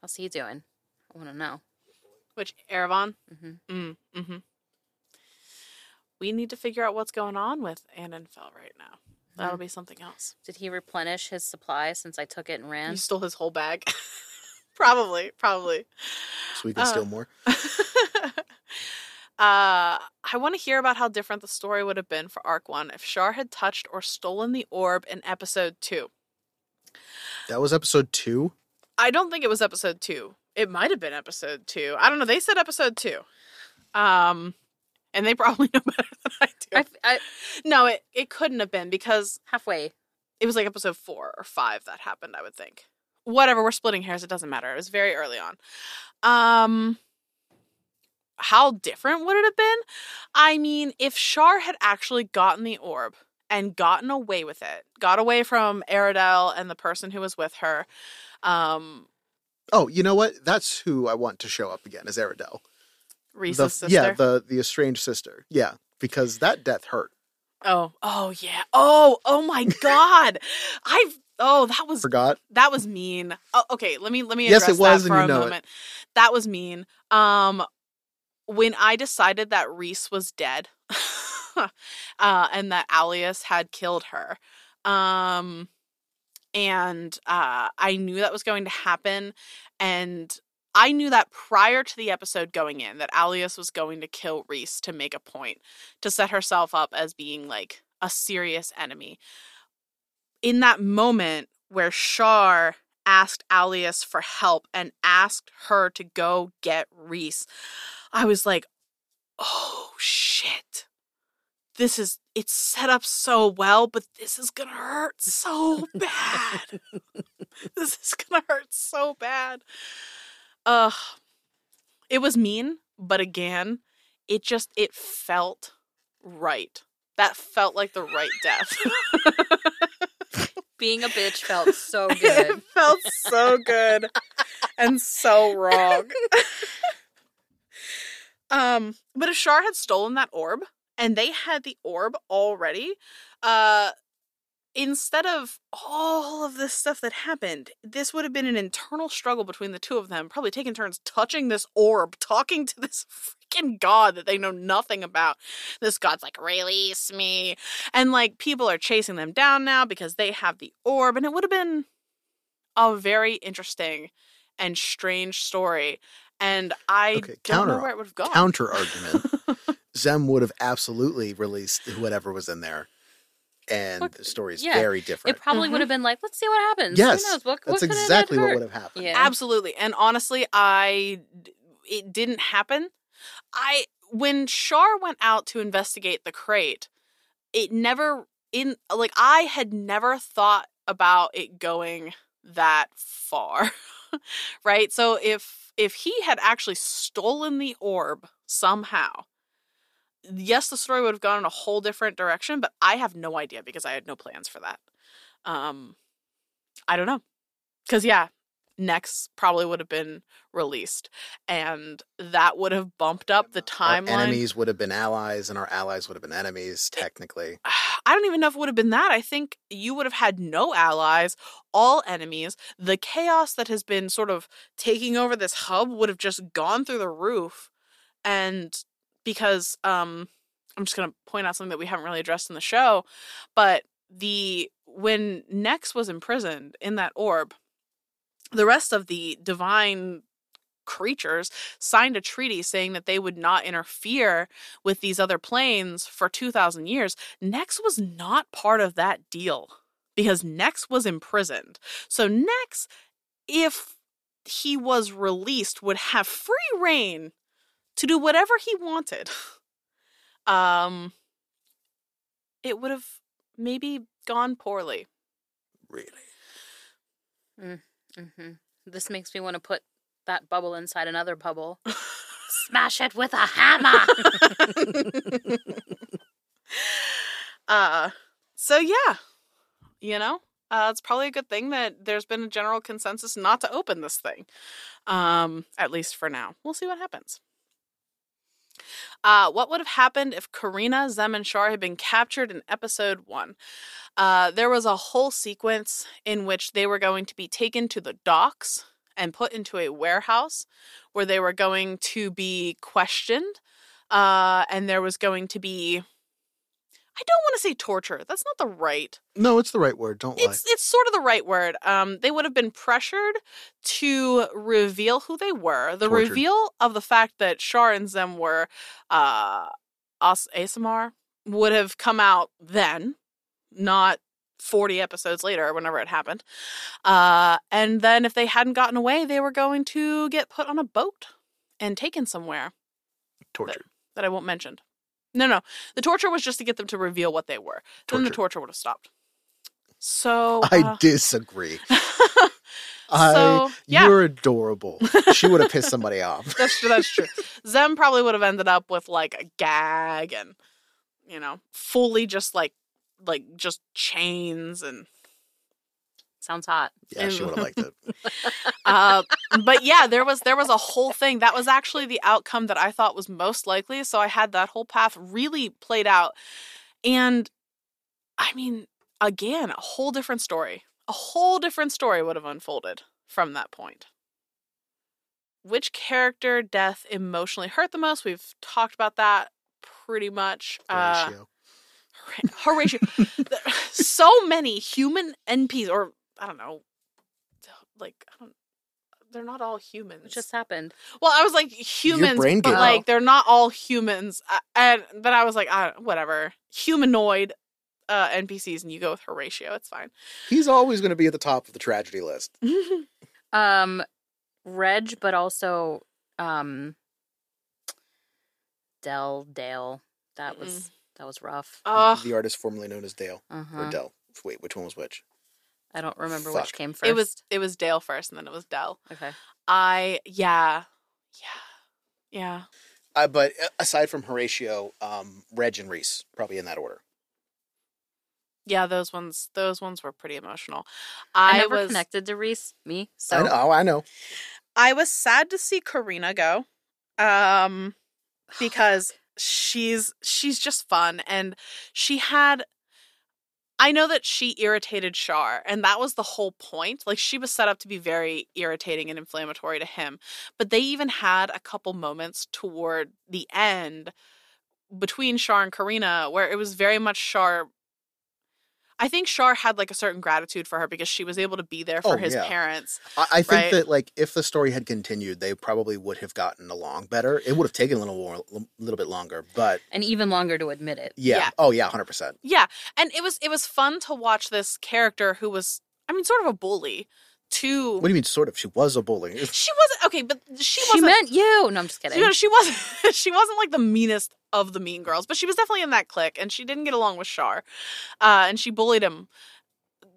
How's he doing? I want to know. Which Erevan? hmm Mm, mm-hmm. We need to figure out what's going on with Annenfell right now. That'll be something else. Did he replenish his supply since I took it and ran? You stole his whole bag. probably, probably. So we can Uh, steal more. uh, I want to hear about how different the story would have been for Arc 1 if Shar had touched or stolen the orb in episode 2. That was episode two. I don't think it was episode 2. It might have been episode 2. I don't know. They said episode 2. Um and they probably know better than I do. I, I, no, it, it couldn't have been because halfway. it was like episode four or five that happened, I would think. Whatever, we're splitting hairs, it doesn't matter. It was very early on. Um how different would it have been? I mean, if Shar had actually gotten the orb and gotten away with it, got away from Aradel and the person who was with her, um, Oh, you know what? That's who I want to show up again as Aradel. Reese's the, sister. Yeah, the the estranged sister. Yeah, because that death hurt. oh, oh yeah. Oh, oh my god. I've oh, that was Forgot. that was mean. Oh, okay, let me let me Yes, address it was, that for a know it. moment. That was mean. Um, when I decided that Reese was dead, uh, and that Alias had killed her, um, and uh, I knew that was going to happen, and I knew that prior to the episode going in that Alias was going to kill Reese to make a point to set herself up as being like a serious enemy. In that moment where Shar asked Alias for help and asked her to go get Reese, I was like, oh shit. This is, it's set up so well, but this is gonna hurt so bad. this is gonna hurt so bad. Ugh. It was mean, but again, it just, it felt right. That felt like the right death. Being a bitch felt so good. it felt so good and so wrong. um, but if Shar had stolen that orb and they had the orb already, uh instead of all of this stuff that happened, this would have been an internal struggle between the two of them, probably taking turns touching this orb, talking to this freaking god that they know nothing about. This god's like, release me. And like people are chasing them down now because they have the orb, and it would have been a very interesting and strange story. And I Okay, don't know where it would have gone. Counter argument. Zem would have absolutely released whatever was in there, and Look, the story is yeah, very different. It probably would mm-hmm. have been like, let's see what happens. Yes, Who knows? What, That's what exactly what would have happened. Yeah. Absolutely. And honestly, I it didn't happen. I when Shar went out to investigate the crate, it never in like I had never thought about it going that far. right? So if if he had actually stolen the orb somehow, yes, the story would have gone in a whole different direction, but I have no idea because I had no plans for that. Um I don't know. Cuz yeah, Nex probably would have been released and that would have bumped up the Our timeline. enemies would have been allies, and our allies would have been enemies, technically. I don't even know if it would have been that. I think you would have had no allies, all enemies. The chaos that has been sort of taking over this hub would have just gone through the roof. And because um I'm just going to point out something that we haven't really addressed in the show, but the when Nex was imprisoned in that orb, the rest of the divine creatures signed a treaty saying that they would not interfere with these other planes for 2000 years Nex was not part of that deal because Nex was imprisoned. So Nex if he was released would have free reign to do whatever he wanted. Um it would have maybe gone poorly. Really. Mm, hmm This makes me want to put that bubble inside another bubble. Smash it with a hammer. uh so yeah you know uh it's probably a good thing that there's been a general consensus not to open this thing um at least for now we'll see what happens uh, what would have happened if Karina, Zem, and Shar had been captured in episode one? Uh, there was a whole sequence in which they were going to be taken to the docks and put into a warehouse where they were going to be questioned. Uh, and there was going to be I don't want to say torture. That's not the right. No, it's the right word. Don't lie. It's it's sort of the right word. Um, they would have been pressured to reveal who they were. The Tortured. reveal of the fact that Shar and Zem were uh, As Aasimar would have come out then, not forty episodes later, whenever it happened. Uh, and then if they hadn't gotten away, they were going to get put on a boat and taken somewhere Torture. that I won't mention. No, no. The torture was just to get them to reveal what they were. Then the Torture. torture would have stopped. So I uh, disagree. I, so yeah, You're adorable. She would have pissed somebody off. that's true. That's true. Zem probably would have ended up with like a gag and you know fully just like like just chains and Sounds hot. Yeah, she would have liked it. uh, but yeah, there was there was a whole thing that was actually the outcome that I thought was most likely. So I had that whole path really played out, and I mean, again, a whole different story. A whole different story would have unfolded from that point. Which character death emotionally hurt the most? We've talked about that pretty much. Uh, Horatio. Horatio. So many human NPCs, or I don't know, like I don't. They're not all humans. It just happened. well, I was like humans, brain but gave like they're not all humans. Uh, And then I was like, I, whatever, humanoid uh, NPCs, and you go with Horatio. It's fine. He's always going to be at the top of the tragedy list. Um, Reg, but also um, Dell Dale. That was that was rough. Oh, The artist formerly known as Dale or Uh-huh. Dell. Wait, which one was which? I don't remember Fuck. which came first. it was it was Dale first, and then it was Dell. okay. I yeah, yeah, yeah. Uh, but uh, aside from Horatio, um, Reg and Reese, probably in that order. Yeah, those ones those ones were pretty emotional. I, I, never was connected to Reese. Me. So I know. Oh, I know. I was sad to see Karina go. Um because she's she's just fun and she had I know that she irritated Shar and that was the whole point. Like she was set up to be very irritating and inflammatory to him. But they even had a couple moments toward the end between Shar and Karina where it was very much Shar I think Shar had like a certain gratitude for her because she was able to be there for Oh, his yeah. parents. I, I think Right. that like if the story had continued, they probably would have gotten along better. It would have taken a little more, a little bit longer, but and even longer to admit it. yeah. Yeah. Oh yeah, hundred percent. Yeah, and it was it was fun to watch this character who was I mean sort of a bully to What do you mean, sort of? She was a bully. she wasn't okay, but she She wasn't She meant you. No, I'm just kidding. you know, she wasn't she wasn't like the meanest of the mean girls, but she was definitely in that clique and she didn't get along with Shar. Uh and she bullied him.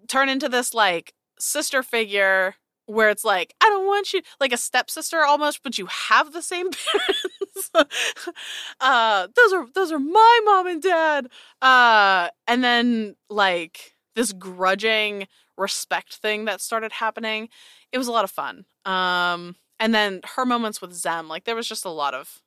Turn into this like sister figure where it's like, I don't want you like a stepsister almost, but you have the same parents. uh those are those are my mom and dad. Uh and then like this grudging respect thing that started happening. It was a lot of fun. Um and then her moments with Zem, like there was just a lot of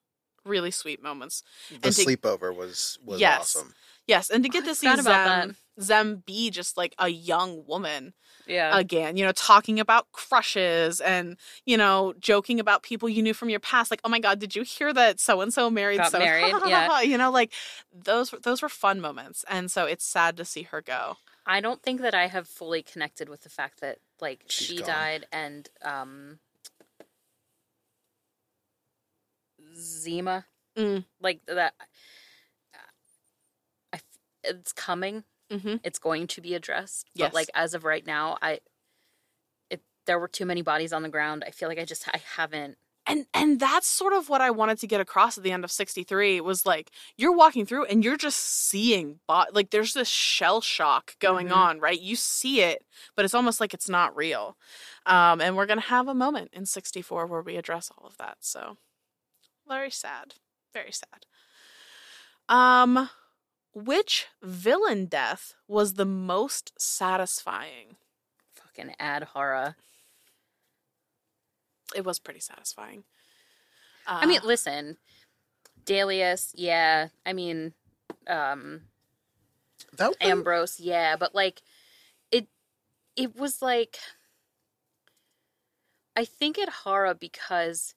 really sweet moments. The And to- sleepover was was Yes. awesome. Yes, and to get I to see forgot about Zem, Zem be just like a young woman yeah. again, you know, talking about crushes and, you know, joking about people you knew from your past. Like, oh my God, did you hear that so and so married Got so married, yeah. You know, like those those were fun moments. And so it's sad to see her go. I don't think that I have fully connected with the fact that like She's she gone. died and um Zima Mm. like that I f- it's coming Mm-hmm. it's going to be addressed Yes. but like as of right now I it there were too many bodies on the ground I feel like I just I haven't and and that's sort of what I wanted to get across at the end of 63 was like you're walking through and you're just seeing bot like there's this shell shock going Mhm. on right? You see it but it's almost like it's not real. Um and we're gonna have a moment in 64 where we address all of that so very sad very sad. Um which villain death was the most satisfying? Fucking ad horror it was pretty satisfying I mean Uh, listen Dalius yeah I mean um That one- Ambrose, yeah, but like it it was like I think it horror because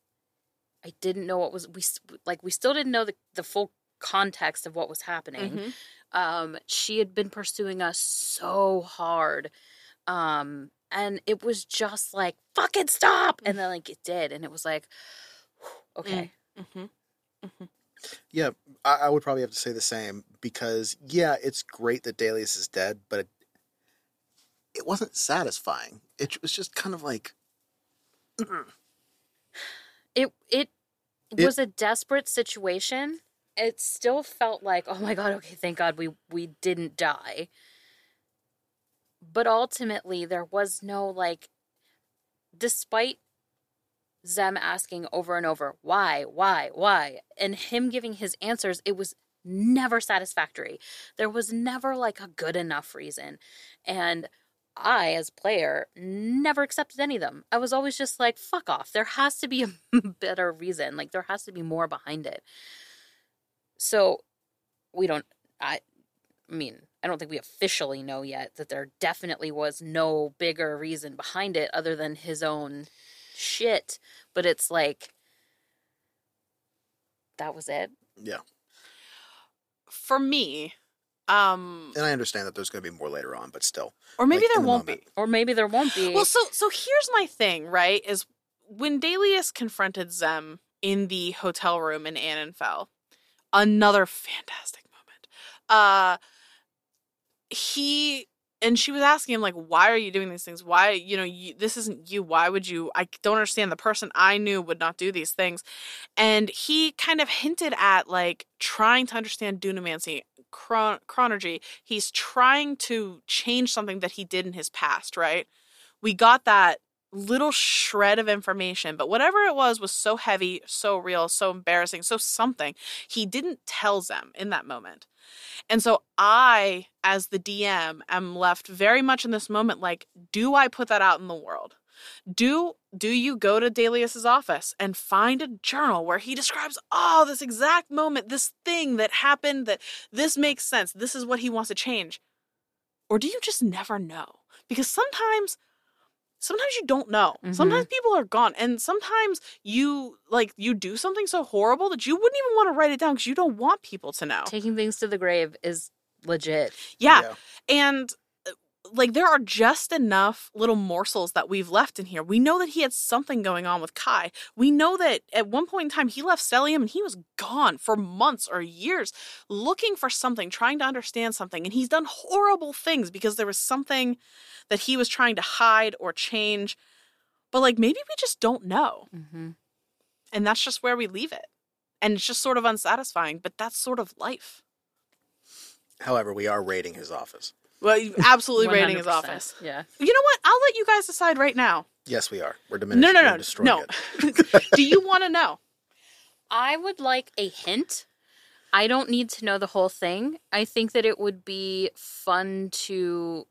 I didn't know what was we like we still didn't know the the full context of what was happening. mhm. Um she had been pursuing us so hard. Um and it was just like fucking stop and mm. then like it did and it was like mm. okay. Mhm. Yeah, I, I would probably have to say the same because yeah, it's great that Dalius is dead, but it, it wasn't satisfying. It was just kind of like it it It- was a desperate situation. It still felt like, oh my god, okay, thank God we we didn't die. But ultimately there was no like despite Zem asking over and over, why, why, why, and him giving his answers, it was never satisfactory. There was never like a good enough reason. And I, as player, never accepted any of them. I was always just like, fuck off. There has to be a better reason. Like, there has to be more behind it. So, we don't, I, I mean, I don't think we officially know yet that there definitely was no bigger reason behind it other than his own shit. But it's like, that was it. yeah. for me um And I understand that there's going to be more later on, but still. or maybe like, there the won't moment. be Or maybe there won't be. well so so here's my thing right is when Dalius confronted Zem in the hotel room in Annenfell another fantastic moment uh he and she was asking him like why are you doing these things? Why you know you, this isn't you. Why would you i don't understand. The person i knew would not do these things. And he kind of hinted at like trying to understand dunamancy chron- chronergy. He's trying to change something that he did in his past right? We got that little shred of information but whatever it was was so heavy so real so embarrassing so something he didn't tell them in that moment and so I, as the DM, am left very much in this moment like, do I put that out in the world? Do do you go to Dalius's office and find a journal where he describes oh this exact moment, this thing that happened, that this makes sense, this is what he wants to change? Or do you just never know? Because sometimes sometimes you don't know. Mhm. Sometimes people are gone and sometimes you like you do something so horrible that you wouldn't even want to write it down because you don't want people to know. Taking things to the grave is legit. Yeah. And uh, like there are just enough little morsels that we've left in here. We know that he had something going on with Kai. We know that at one point in time he left Stellium and he was gone for months or years looking for something, trying to understand something. And he's done horrible things because there was something that he was trying to hide or change. But like maybe we just don't know. Mm-hmm. And that's just where we leave it. And it's just sort of unsatisfying, but that's sort of life. However, we are raiding his office. Well, you- absolutely raiding his office. Yeah. You know what? I'll let you guys decide right now. Yes, we are. We're No, diminishing. no, we're no, destroying no. it. Do you want to know? I would like a hint. I don't need to know the whole thing. I think that it would be fun to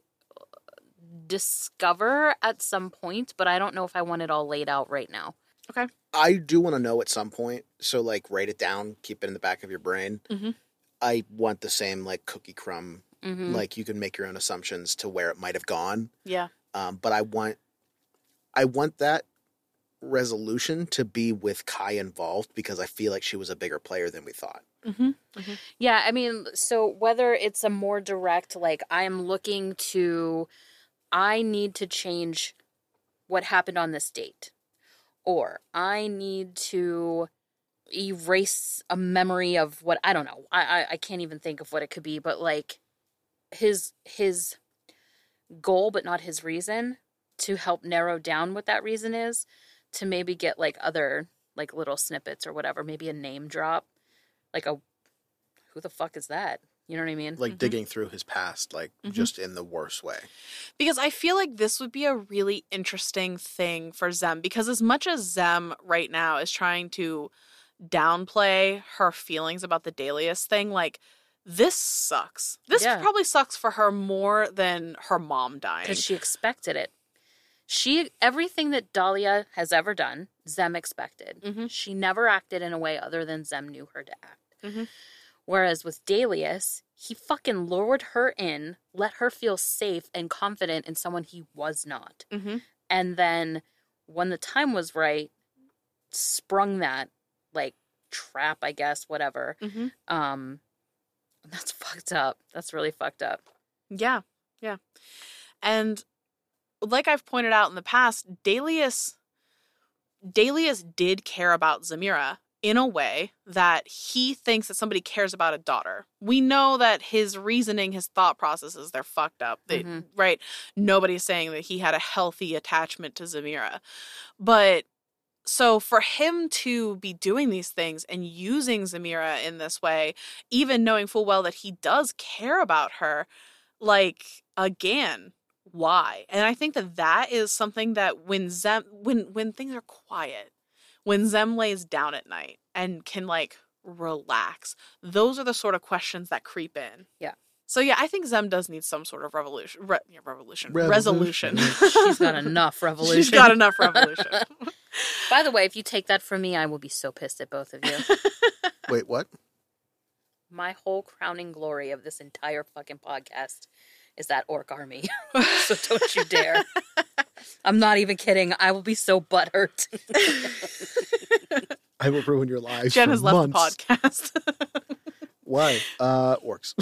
discover at some point, but I don't know if I want it all laid out right now. Okay. I do want to know at some point. So, like, write it down, keep it in the back of your brain. Mhm. I want the same, like, cookie crumb. Mm-hmm. Like, you can make your own assumptions to where it might have gone. Yeah. Um, but I want, I want that resolution to be with Kai involved because I feel like she was a bigger player than we thought. Mm-hmm. Yeah, I mean, so whether it's a more direct, like, I'm looking to, I need to change what happened on this date, or I need to erase a memory of what I don't know. I, I I can't even think of what it could be, but like his his goal, but not his reason, to help narrow down what that reason is, to maybe get like other like little snippets or whatever, maybe a name drop, like a who the fuck is that? You know what I mean? Like Mhm. digging through his past, like Mhm. just in the worst way. Because I feel like this would be a really interesting thing for Zem. Because as much as Zem right now is trying to downplay her feelings about the Dalius thing, like this sucks. This Yeah. probably sucks for her more than her mom dying. because she expected it. She everything that Dahlia has ever done, Zem expected. Mhm. She never acted in a way other than Zem knew her to act. Mhm. Whereas with Dalius, he fucking lured her in, let her feel safe and confident in someone he was not, hmm and then when the time was right, sprung that like trap, I guess, whatever. hmm Um, that's fucked up. That's really fucked up. Yeah, yeah. And like I've pointed out in the past, Dalius Dalius did care about Zamira in a way that he thinks that somebody cares about a daughter. We know that his reasoning, his thought processes, they're fucked up. They, Mhm. Right? Nobody's saying that he had a healthy attachment to Zamira. But so for him to be doing these things and using Zamira in this way, even knowing full well that he does care about her, like again, why? And I think that that is something that when Zem when when things are quiet, when Zem lays down at night and can like relax, those are the sort of questions that creep in. Yeah. So yeah, I think Zem does need some sort of revolution, re- yeah, revolution, Revolution. resolution. She's got enough revolution. She's got enough revolution. By the way, if you take that from me, I will be so pissed at both of you. Wait, what? My whole crowning glory of this entire fucking podcast is that orc army. so don't you dare. I'm not even kidding. I will be so butthurt. I will ruin your lives. Jenn for has left months. the podcast. Why? Uh, orcs.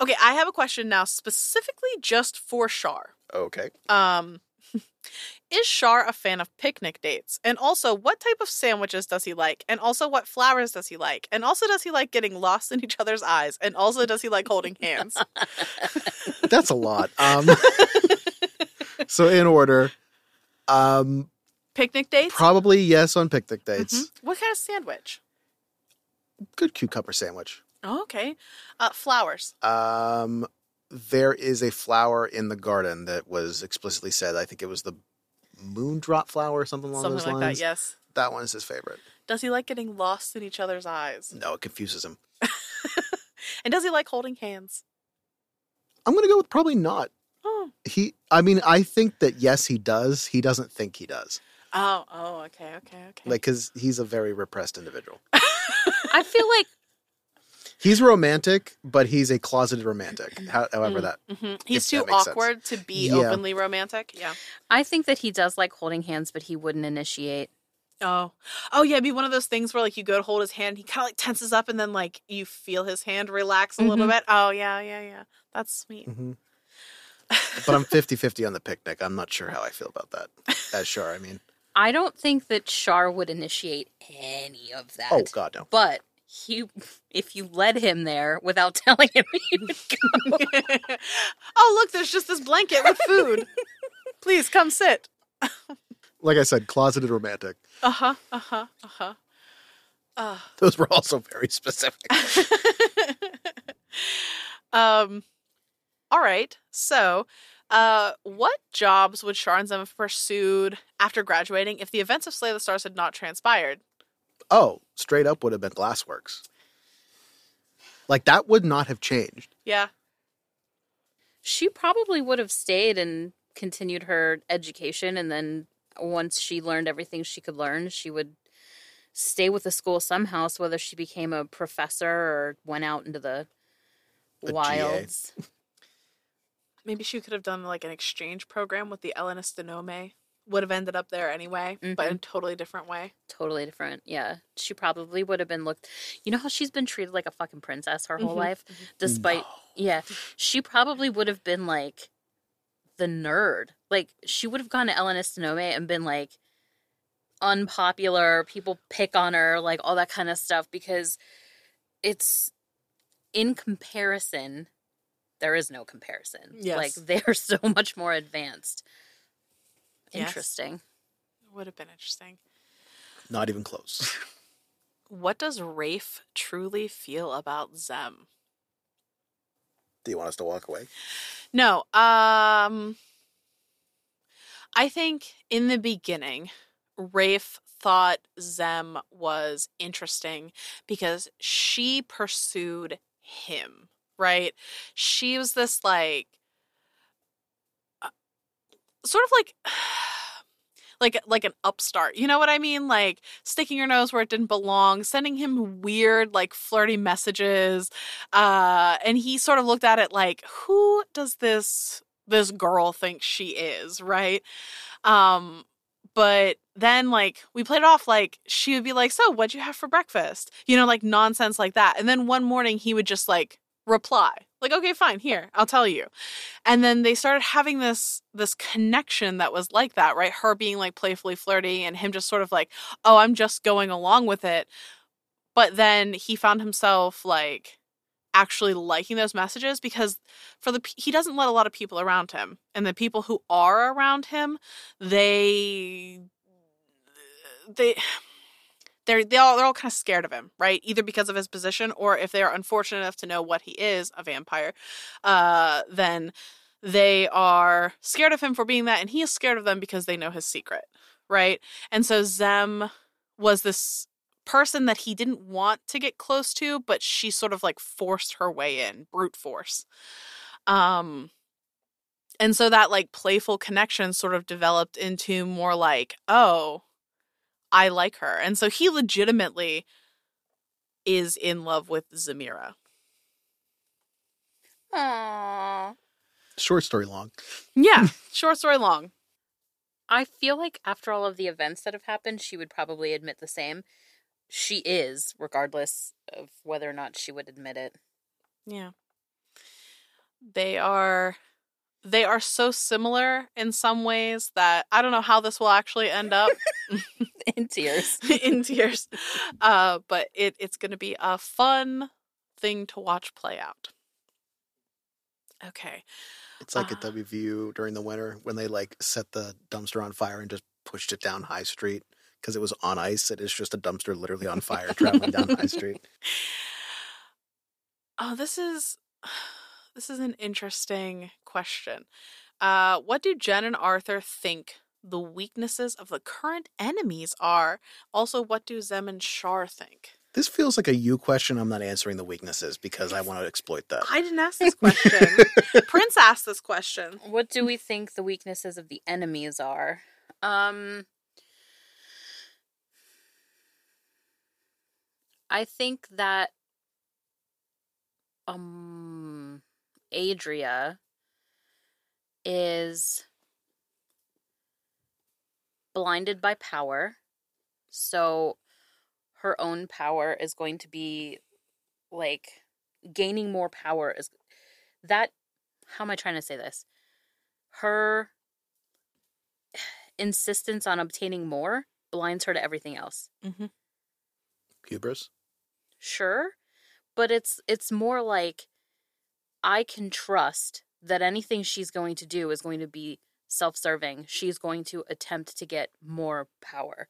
okay, I have a question now specifically just for Shar. okay. Um is Shar a fan of picnic dates? And also, what type of sandwiches does he like? And also, what flowers does he like? And also, does he like getting lost in each other's eyes? And also, does he like holding hands? That's a lot. Um, so in order, um, Picnic dates? probably yes on picnic dates. Mhm. What kind of sandwich? Good cucumber sandwich. Oh, okay. Uh, flowers. Um, there is a flower in the garden that was explicitly said. I think it was the moondrop flower or something along Something those like lines. that, yes. That one is his favorite. Does he like getting lost in each other's eyes? No, it confuses him. And does he like holding hands? I'm gonna go with probably not. Oh. He, I mean, I think that yes, he does. He doesn't think he does, Oh, oh, okay, okay, okay. like, because he's a very repressed individual. I feel like He's romantic, but he's a closeted romantic. How, however, that hmm He's if too that makes sense. awkward to be Yeah. openly romantic. Yeah. I think that he does like holding hands, but he wouldn't initiate. Oh, oh yeah, it'd be one of those things where like you go to hold his hand, he kind of like tenses up, and then like you feel his hand relax a little Mhm. bit. Oh yeah, yeah, yeah. That's sweet. Mhm. but I'm 50-50 on the picnic. I'm not sure how I feel about that. As Shar, I mean, I don't think that Shar would initiate any of that. oh god no. But he, if you led him there without telling him, he would go. oh, look, there's just this blanket with food. Please come sit. Like I said, closeted romantic. Uh huh. Uh huh. Uh huh. Uh. Those were also very specific. um. All right. So, uh, what jobs would Shar and Zem have pursued after graduating if the events of Slay the Stars had not transpired? Oh, straight up would have been Glassworks. Like that would not have changed. Yeah. she probably would have stayed and continued her education, and then once she learned everything she could learn, she would stay with the school somehow. So whether she became a professor or went out into the A wilds. Maybe she could have done like an exchange program with the Elenistonome. Would have ended up there anyway, but in a totally different way. totally different. Yeah. She probably would have been looked you know how she's been treated like a fucking princess her whole Mhm, life? Despite yeah. She probably would have been like the nerd. Like she would have gone to Ellen Estonome and been like unpopular, people pick on her, like all that kind of stuff because it's in comparison there is no comparison. Yes. Like they're so much more advanced. Yes. Interesting. Would have been interesting. Not even close. What does Rafe truly feel about Zem? Do you want us to walk away? No. Um I think in the beginning, Rafe thought Zem was interesting because she pursued him, right? She was this like sort of like like like an upstart. You know what I mean? Like sticking your nose where it didn't belong, sending him weird like flirty messages. Uh and he sort of looked at it like who does this this girl think she is, right? Um but then like we played off like she would be like, "So, what'd you have for breakfast?" You know, like nonsense like that. And then one morning he would just like reply. Like, "Okay, fine, here. I'll tell you." And then they started having this this connection that was like that, right? Her being like playfully flirty and him just sort of like, "Oh, I'm just going along with it." But then he found himself like actually liking those messages because for the he doesn't let a lot of people around him and the people who are around him they they they're they all they're all kind of scared of him right either because of his position or if they are unfortunate enough to know what he is a vampire uh then they are scared of him for being that and he is scared of them because they know his secret right and so zem was this person that he didn't want to get close to, but she sort of like forced her way in, brute force. Um and so that like playful connection sort of developed into more like, oh, I like her. And so he legitimately is in love with Zamira. Aww. Short story long. Yeah, short story long. I feel like after all of the events that have happened, she would probably admit the same. She is, regardless of whether or not she would admit it. Yeah. They are they are so similar in some ways that I don't know how this will actually end up In tears. in tears. Uh, but it, it's going to be a fun thing to watch play out. Okay. It's like Uh. at WVU during the winter when they like set the dumpster on fire and just pushed it down High Street because it was on ice. It is just a dumpster literally on fire traveling down High Street. Oh, this is this is an interesting question. Uh, what do Jenn and Arthur think the weaknesses of the current enemies are? Also, what do Zem and Shar think? This feels like a you question. I'm not answering the weaknesses because I want to exploit that. I didn't ask this question. Prince asked this question. What do we think the weaknesses of the enemies are? Um I think that um Adria is blinded by power. So her own power is going to be like gaining more power is that how am I trying to say this? her insistence on obtaining more blinds her to everything else. Mm-hmm. Hubris. Sure, but it's it's more like I can trust that anything she's going to do is going to be self-serving. She's going to attempt to get more power.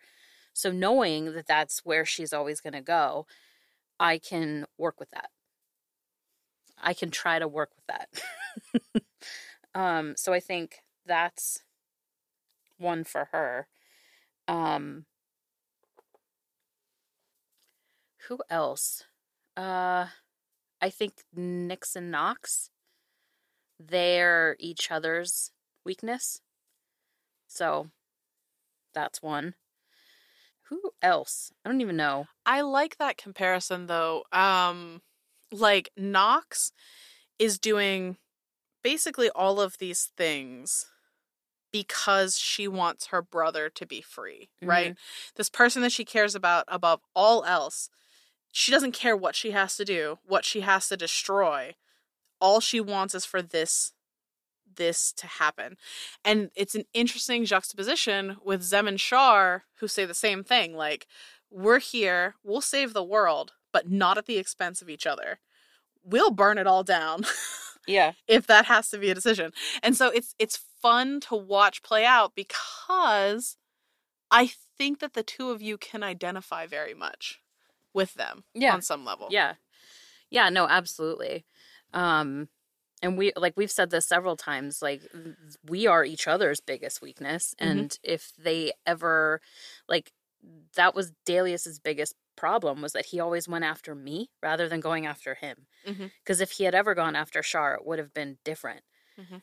So knowing that that's where she's always going to go, I can work with that. I can try to work with that. um so I think that's one for her. Um who else? Uh I think Nex and Knox. They're each other's weakness. So that's one. Who else? I don't even know. I like that comparison though. Um like Knox is doing basically all of these things because she wants her brother to be free, right? This person that she cares about above all else. She doesn't care what she has to do, what she has to destroy. All she wants is for this this to happen. And it's an interesting juxtaposition with Zem and Shar who say the same thing like we're here, we'll save the world, but not at the expense of each other. We'll burn it all down Yeah. if that has to be a decision. And so it's it's fun to watch play out because I think that the two of you can identify very much with them Yeah. on some level. Yeah. Yeah, no, absolutely. Um and we like we've said this several times like we are each other's biggest weakness and if they ever like that was Dalius's biggest problem was that he always went after me rather than going after him. Because if he had ever gone after Shar, it would have been different. Mhm.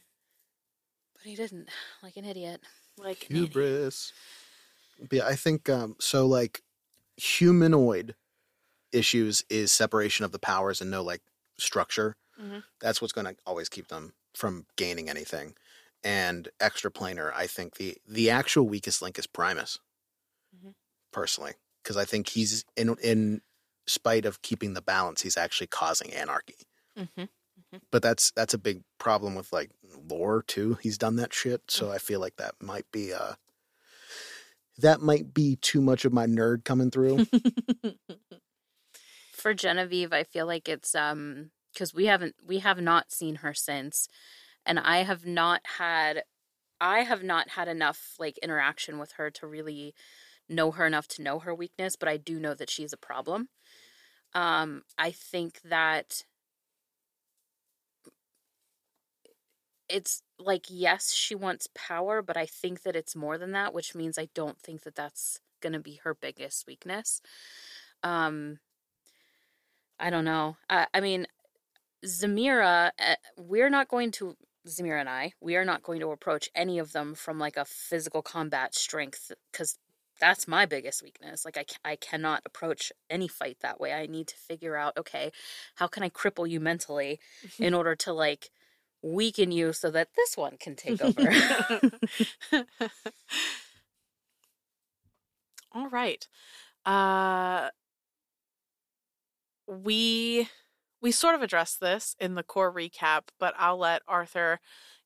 But he didn't, like an idiot. Like an idiot. Hubris. But yeah, I think um so like humanoid issues is separation of the powers and no like structure. Mhm. That's what's going to always keep them from gaining anything. And extra extraplanar, I think the the actual weakest link is Primus. Mhm. Personally, because I think he's in in spite of keeping the balance, he's actually causing anarchy. Mhm. But that's that's a big problem with like lore too. He's done that shit, so I feel like that might be uh that might be too much of my nerd coming through. For Genevieve, I feel like it's um because we haven't we have not seen her since, and I have not had I have not had enough like interaction with her to really know her enough to know her weakness, but I do know that she's a problem. Um, I think that it's like yes, she wants power, but I think that it's more than that, which means I don't think that that's gonna be her biggest weakness. Um, I don't know. I, I mean, Zamira, uh, we're not going to Zamira and I, we are not going to approach any of them from like a physical combat strength because that's my biggest weakness. Like I, I cannot approach any fight that way. I need to figure out, okay, how can I cripple you mentally in order to like weaken you so that this one can take over. All right. Uh we we sort of addressed this in the core recap, but I'll let Arthur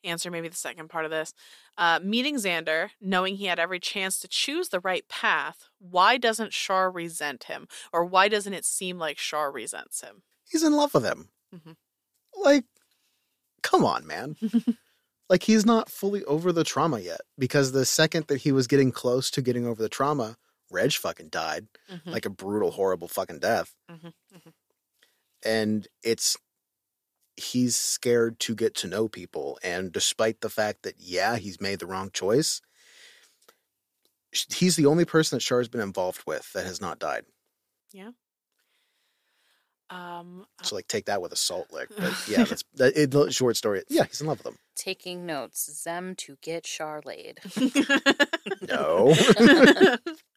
answer maybe the second part of this. Uh, meeting Xander, knowing he had every chance to choose the right path, why doesn't Shar resent him? Or why doesn't it seem like Shar resents him? he's in love with him. Mhm. Like, come on, man. like he's not fully over the trauma yet because the second that he was getting close to getting over the trauma, Reg fucking died Mhm. like a brutal, horrible fucking death. Mhm, mhm. And it's he's scared to get to know people, and despite the fact that yeah, he's made the wrong choice, he's the only person that Shar's been involved with that has not died. Yeah. Um, So like, take that with a salt lick. But yeah, that's that. It, the short story. Yeah, he's in love with him. Taking notes, Zem to get Shar laid. No.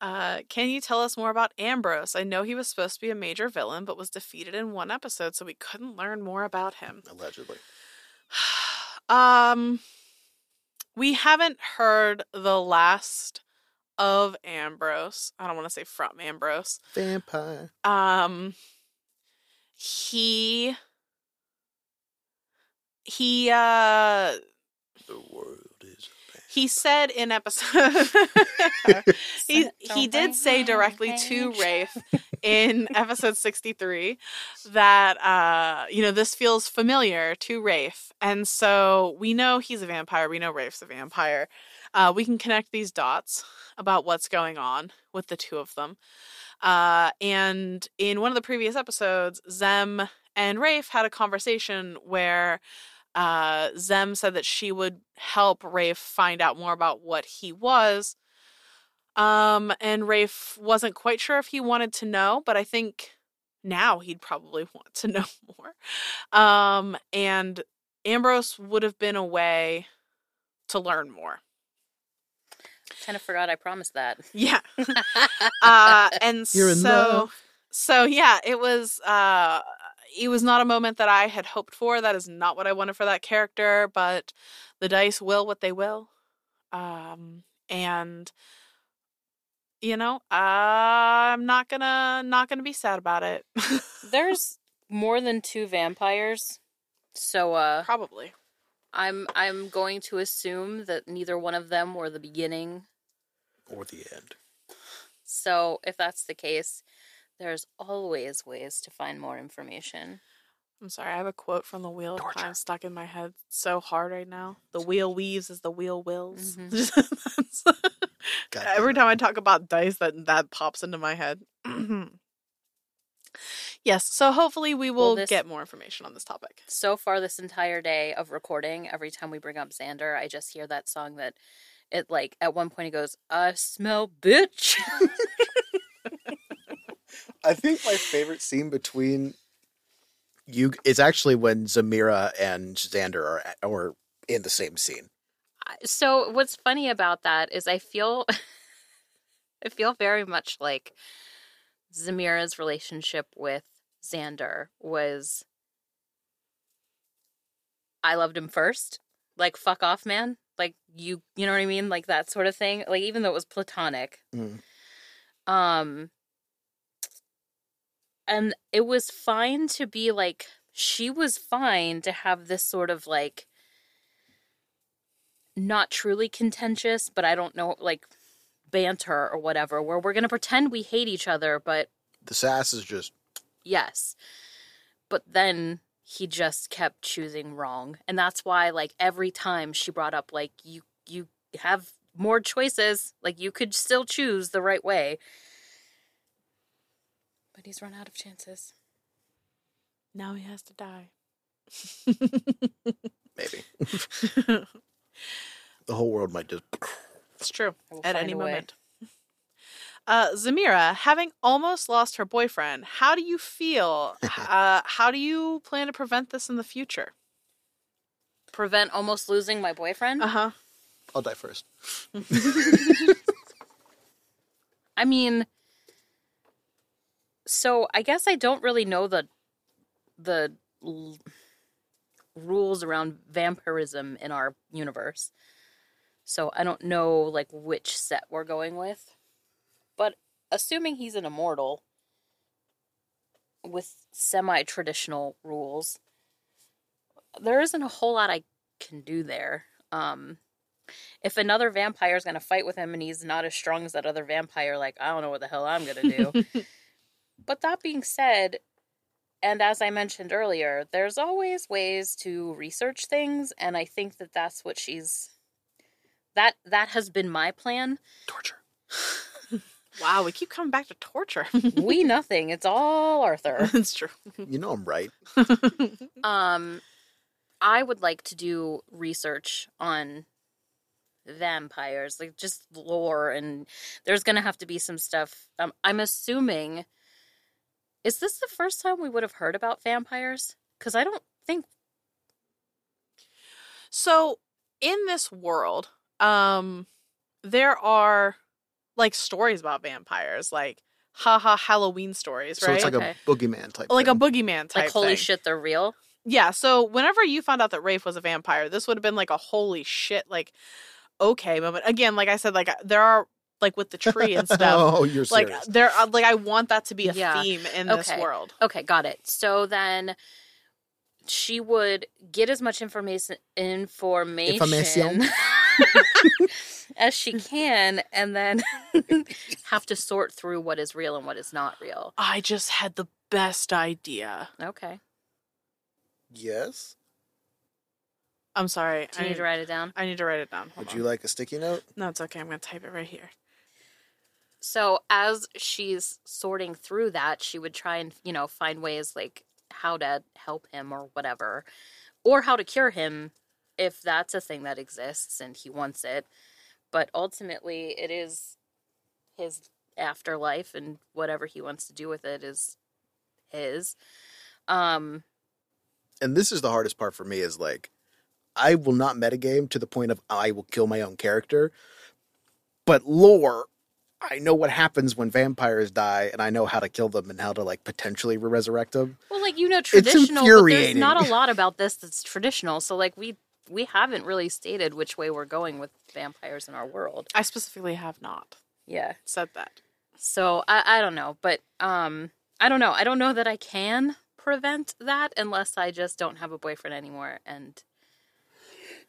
uh, can you tell us more about Ambrose? I know he was supposed to be a major villain, but was defeated in one episode, so we couldn't learn more about him. Allegedly. um, we haven't heard the last of Ambrose. I don't want to say from Ambrose. Vampire. Um, he he uh The world. He said in episode he he did say directly to Rafe in episode 63 that uh you know this feels familiar to Rafe. And so we know he's a vampire. We know Rafe's a vampire. Uh we can connect these dots about what's going on with the two of them. Uh and in one of the previous episodes Zem and Rafe had a conversation where uh, Zem said that she would help Rafe find out more about what he was. Um, and Rafe wasn't quite sure if he wanted to know, but I think now he'd probably want to know more. Um, and Ambrose would have been a way to learn more. Kind of forgot I promised that. Yeah. uh, and You're in so, love. so yeah, it was. Uh, it was not a moment that I had hoped for. That is not what I wanted for that character, but the dice will what they will. Um, and you know, I'm not gonna not gonna be sad about it. There's more than two vampires, so uh, Probably. I'm I'm going to assume that neither one of them were the beginning. Or the end. So if that's the case, there's always ways to find more information. I'm sorry, I have a quote from the Wheel of Time stuck in my head so hard right now. The wheel weaves as the wheel wills. Mm-hmm. God damn Every time I talk about dice, that that pops into my head. yes, so hopefully we will Well, this- get more information on this topic. So far, this entire day of recording, every time we bring up Xander, I just hear that song that it like at one point it goes, "I smell bitch." I think my favorite scene between you is actually when Zamira and Xander are are in the same scene. so what's funny about that is I feel I feel very much like Zamira's relationship with Xander was I loved him first. Like fuck off man. Like you you know what I mean? Like that sort of thing. Like even though it was platonic. Mm. Um and it was fine to be like she was fine to have this sort of like not truly contentious, but I don't know, like banter or whatever, where we're gonna pretend we hate each other, but The sass is just yes. But then he just kept choosing wrong. And that's why like every time she brought up like you you have more choices, like you could still choose the right way. But he's run out of chances. Now he has to die. maybe the whole world might just. It's true. At any moment. Uh, Zamira, having almost lost her boyfriend, how do you feel? uh, how do you plan to prevent this in the future? Prevent almost losing my boyfriend? Uh huh. I'll die first. I mean, so I guess I don't really know the the l- rules around vampirism in our universe. So I don't know like which set we're going with. But assuming he's an immortal with semi-traditional rules, there isn't a whole lot I can do there. Um if another vampire is going to fight with him and he's not as strong as that other vampire, like, I don't know what the hell I'm going to do. but that being said, and as I mentioned earlier, there's always ways to research things. And I think that that's what she's. That that has been my plan. Torture. Wow, we keep coming back to torture. We nothing. It's all Arthur. it's true. You know I'm right. Um, I would like to do research on vampires, like just lore, and there's gonna have to be some stuff. Um, I'm assuming. Is this the first time we would have heard about vampires? Because I don't think. So, in this world, um, there are like stories about vampires, like haha Halloween stories, right? So it's like Okay. a boogeyman type. like a boogeyman type. Like, holy thing. shit, they're real. Yeah. So whenever you found out that Rafe was a vampire, this would have been like a holy shit, like okay moment. Again, like I said, like there are like with the tree and stuff. oh, you're like serious. there, are, like I want that to be a Yeah. theme in this world. Okay, got it. So then she would get as much information information, Information. as she can and then have to sort through what is real and what is not real. I just had the best idea. Okay. Yes. I'm sorry. Do you I need to write it down? I need to write it down. Hold Would on. you like a sticky note? No, it's okay. I'm going to type it right here. So as she's sorting through that, she would try and, you know, find ways like how to help him or whatever. Or how to cure him if that's a thing that exists and he wants it. But ultimately it is his afterlife and whatever he wants to do with it is his. Um And this is the hardest part for me is like I will not metagame to the point of I will kill my own character. But lore, I know what happens when vampires die and I know how to kill them and how to like potentially resurrect them. Well, like you know, traditional, but there's not a lot about this that's traditional. So, like we we haven't really stated which way we're going with vampires in our world. I specifically have not Yeah. said that. So I I don't know, but um I don't know. I don't know that I can prevent that unless I just don't have a boyfriend anymore. And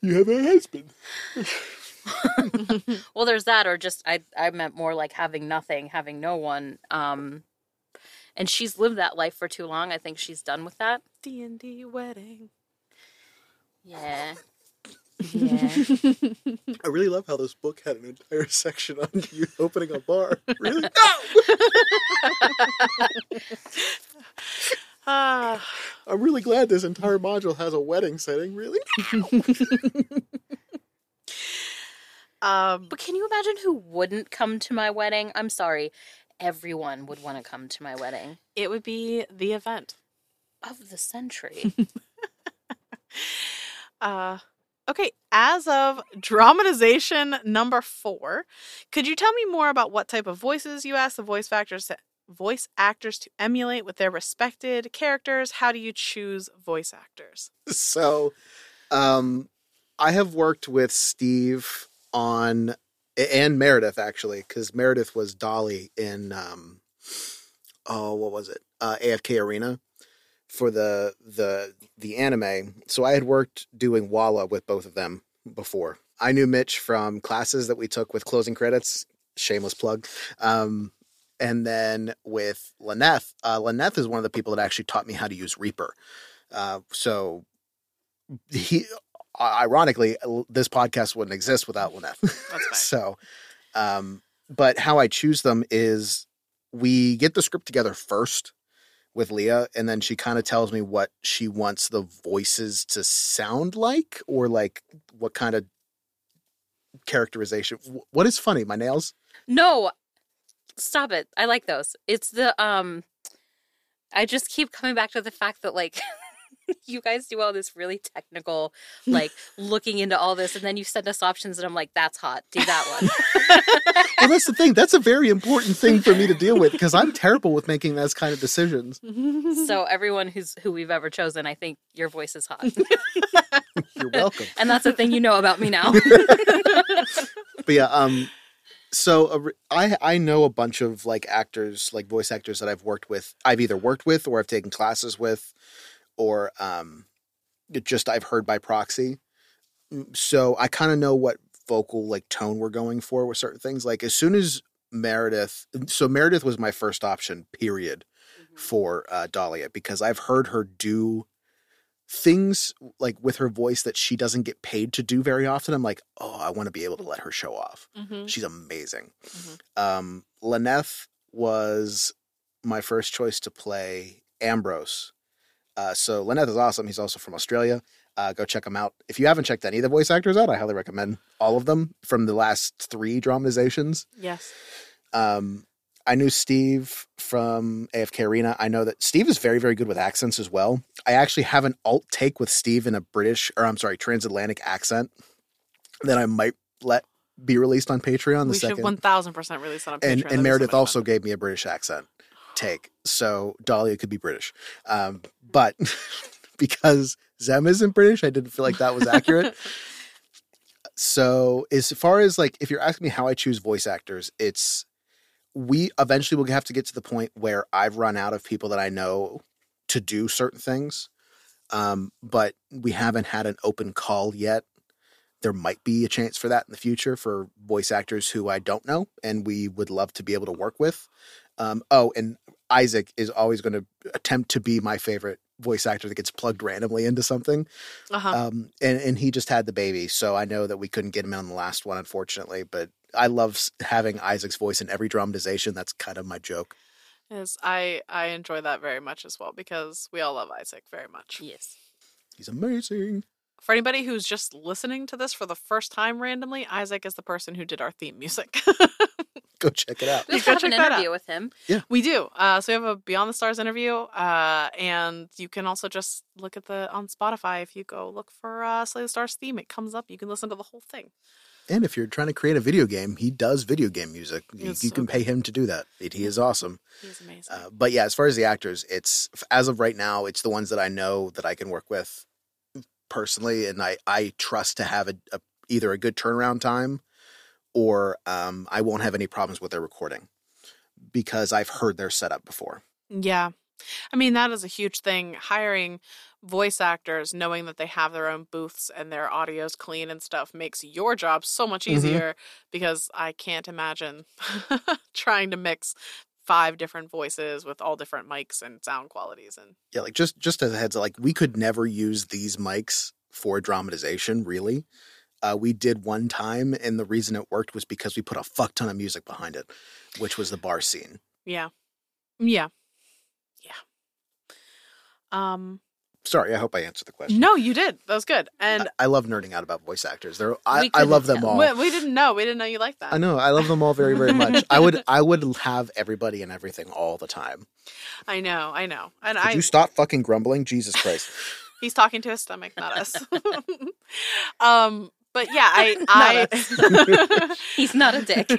You have a husband. well, there's that, or just I I meant more like having nothing, having no one. Um, and she's lived that life for too long. I think she's done with that. D&D wedding. Yeah. Yeah. I really love how this book had an entire section on you opening a bar. Really? No! Ah, I'm really glad this entire module has a wedding setting. Really? um, But can you imagine who wouldn't come to my wedding? I'm sorry. Everyone would want to come to my wedding it would be the event. of the century. Uh, okay, as of dramatization number four, could you tell me more about what type of voices you ask the voice actors to, voice actors to emulate with their respected characters? How do you choose voice actors? So, um, I have worked with Steve on and Meredith actually, because Meredith was Dolly in um, oh, what was it? Uh, AFK Arena for the the the anime. So I had worked doing Walla with both of them before. I knew Mitch from classes that we took with closing credits. Shameless plug. Um, and then with Lyneth, uh, Lyneth is one of the people that actually taught me how to use Reaper. Uh, so he, ironically, this podcast wouldn't exist without Lyneth. So, um, but how I choose them is we get the script together first with Leah, and then she kind of tells me what she wants the voices to sound like, or like what kind of characterization. What is funny? My nails. no, stop it. I like those. It's the um I just keep coming back to the fact that like you guys do all this really technical like looking into all this and then you send us options and I'm like that's hot. Do that one. Well, that's the thing. That's a very important thing for me to deal with because I'm terrible with making those kind of decisions. so everyone who's who we've ever chosen, I think your voice is hot. You're welcome. and that's the thing you know about me now. but yeah, um, so I I know a bunch of like actors, like voice actors that I've worked with. I've either worked with or I've taken classes with, or um, it just I've heard by proxy. Mm, So I kind of know what vocal like tone we're going for with certain things. Like as soon as Meredith, so Meredith was my first option. Period for uh, Dahlia because I've heard her do things like with her voice that she doesn't get paid to do very often. I'm like, oh, I want to be able to let her show off. Mhm. She's amazing. Mhm. Um, Lyneth was my first choice to play Ambrose. Uh, so Lyneth is awesome. He's also from Australia. Uh, go check him out. If you haven't checked any of the voice actors out, I highly recommend all of them from the last three dramatizations. Yes. Um, I knew Steve from AFK Arena. I know that Steve is very, very good with accents as well. I actually have an alt take with Steve in a British, or I'm sorry, transatlantic accent that I might let be released on Patreon the we should 1000% release that on Patreon. and and be so Meredith also fun. gave me a British accent take, so Dahlia could be British. Um, but because Zem isn't British, I didn't feel like that was accurate. so as far as like if you're asking me how I choose voice actors, it's we eventually will have to get to the point where I've run out of people that I know to do certain things. Um, but we haven't had an open call yet. There might be a chance for that in the future for voice actors who I don't know and we would love to be able to work with. Um, oh, and Isaac is always going to attempt to be my favorite voice actor that gets plugged randomly into something. Uh-huh. Um, and, and he just had the baby, so I know that we couldn't get him in on the last one, unfortunately. But I love having Isaac's voice in every dramatization. That's kind of my joke. Yes, I I enjoy that very much as well because we all love Isaac very much. Yes. He's amazing. For anybody who's just listening to this for the first time randomly, Isaac is the person who did our theme music. Go check it out. We also have an check that interview with him. Yeah, we do. Uh, so we have a Beyond the Stars interview, uh, and you can also just look at the on Spotify. If you go look for uh, Slay the Stars theme, it comes up. You can listen to the whole thing. And if you're trying to create a video game, he does video game music. You, It's you so can pay him to do that. It, he is awesome. He's amazing. Uh, but yeah, as far as the actors, it's as of right now, it's the ones that I know that I can work with personally, and I I trust to have a, a either a good turnaround time, or um, I won't have any problems with their recording because I've heard their setup before. Yeah. I mean, that is a huge thing. Hiring voice actors, knowing that they have their own booths and their audio's clean and stuff, makes your job so much Mhm. easier because I can't imagine trying to mix five different voices with all different mics and sound qualities. And Yeah, like just just as a heads up, like we could never use these mics for dramatization. Really, uh, we did one time, and the reason it worked was because we put a fuck ton of music behind it, which was the bar scene. yeah. Yeah. Yeah. Um, Sorry, I hope I answered the question. no, you did. That was good. And I, I love nerding out about voice actors. They're I, I love them all. we, we didn't know. We didn't know you liked that. I know I love them all very very much. I would I would have everybody and everything all the time. I know. I know. And Could I, you stop fucking grumbling? Jesus Christ! He's talking to his stomach, not us. um, but yeah, I Not I He's not a dick.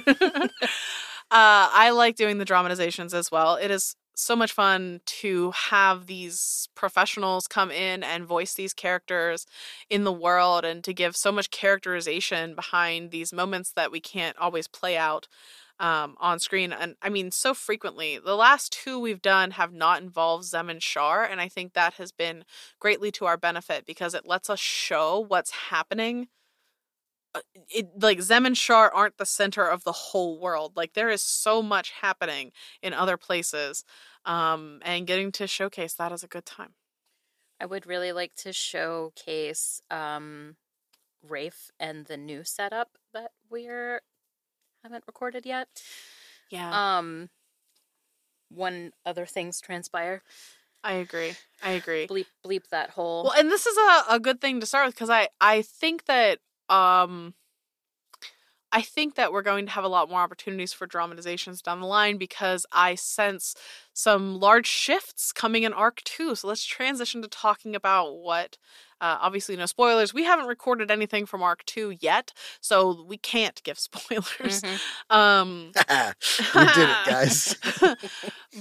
Uh, I like doing the dramatizations as well. It is so much fun to have these professionals come in and voice these characters in the world and to give so much characterization behind these moments that we can't always play out um, on screen. And I mean, so frequently, the last two we've done have not involved Zem and Shar. And I think that has been greatly to our benefit because it lets us show what's happening it like Zem and Shar aren't the center of the whole world. Like there is so much happening in other places. Um and getting to showcase that is a good time. I would really like to showcase um, Rafe and the new setup that we're haven't recorded yet. Yeah. Um, when other things transpire, I agree. I agree. bleep bleep that whole. Well, and this is a, a good thing to start with because I I think that um I think that we're going to have a lot more opportunities for dramatizations down the line because I sense some large shifts coming in Arc 2. So let's transition to talking about what uh, obviously no spoilers. We haven't recorded anything from Arc 2 yet, so we can't give spoilers. Mhm. Um we did it, guys.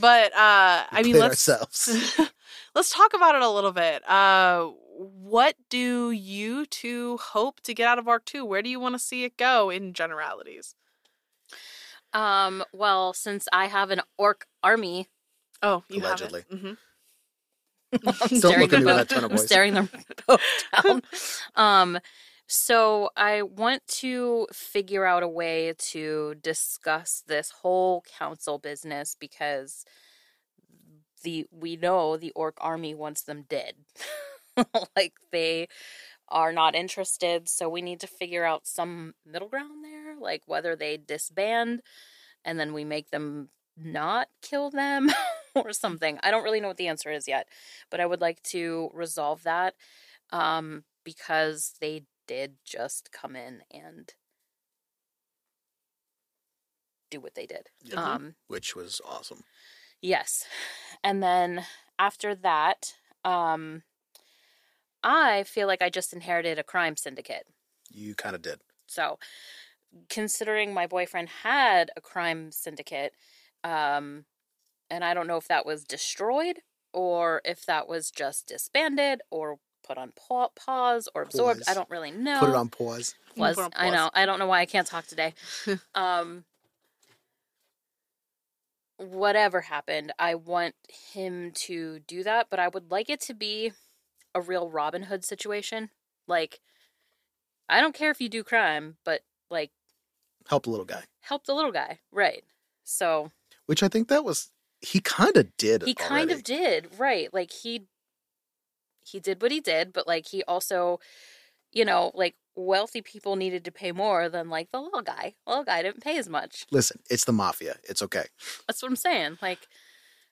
but uh I mean let's ourselves. Let's talk about it a little bit. Uh what do you two hope to get out of Arc 2? Where do you want to see it go in generalities? Um, well, since I have an orc army, Oh, you Allegedly. have it. hmm I'm Don't staring look at me with that tone of I'm staring them both down. Um, so I want to figure out a way to discuss this whole council business because the we know the orc army wants them dead. like they are not interested, so we need to figure out some middle ground there, like whether they disband and then we make them not kill them or something. I don't really know what the answer is yet, but I would like to resolve that um, because they did just come in and do what they did. Mhm. Um, Which was awesome. Yes. And then after that, um, I feel like I just inherited a crime syndicate. You kind of did. So, considering my boyfriend had a crime syndicate, um, and I don't know if that was destroyed or if that was just disbanded or put on pa- pause or absorbed. I don't really know. Put it on pause. Was Put on I know. I don't know why I can't talk today. um, whatever happened, I want him to do that, but I would like it to be a real Robin Hood situation. Like, I don't care if you do crime, but like, Help the little guy, help the little guy, right? So which I think that was he kind of did. he kind of did, right? Like he he did what he did, but like he also, you know, like wealthy people needed to pay more than like the little guy. The little guy didn't pay as much. Listen, it's the mafia. It's okay. That's what I'm saying. Like,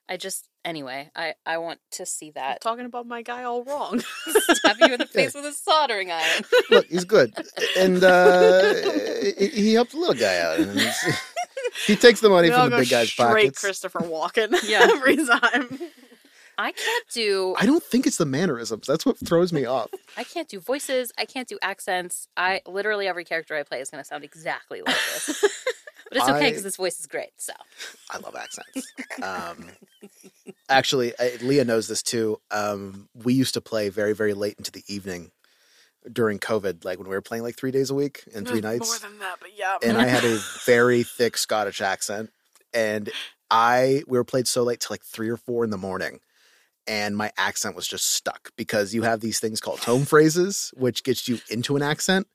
I just anyway, I I want to see that. Talking about my guy all wrong. Stab you in the face with a soldering iron. Look, he's good, and uh, he, he helped the little guy out. He takes the money We all from the go big guy's straight pockets. Christopher Walken. Yeah. every time. I can't do I don't think it's the mannerisms. That's what throws me off. I can't do voices. I can't do accents. I literally every character I play is going to sound exactly like this. But it's okay because this voice is great. So I love accents. Um, actually, I, Leah knows this too. Um, we used to play very, very late into the evening during COVID, like when we were playing like three days a week and three nights. More than that, but yeah. and I had a very thick Scottish accent, and I we were played so late till like three or four in the morning, and my accent was just stuck because you have these things called home phrases, which gets you into an accent,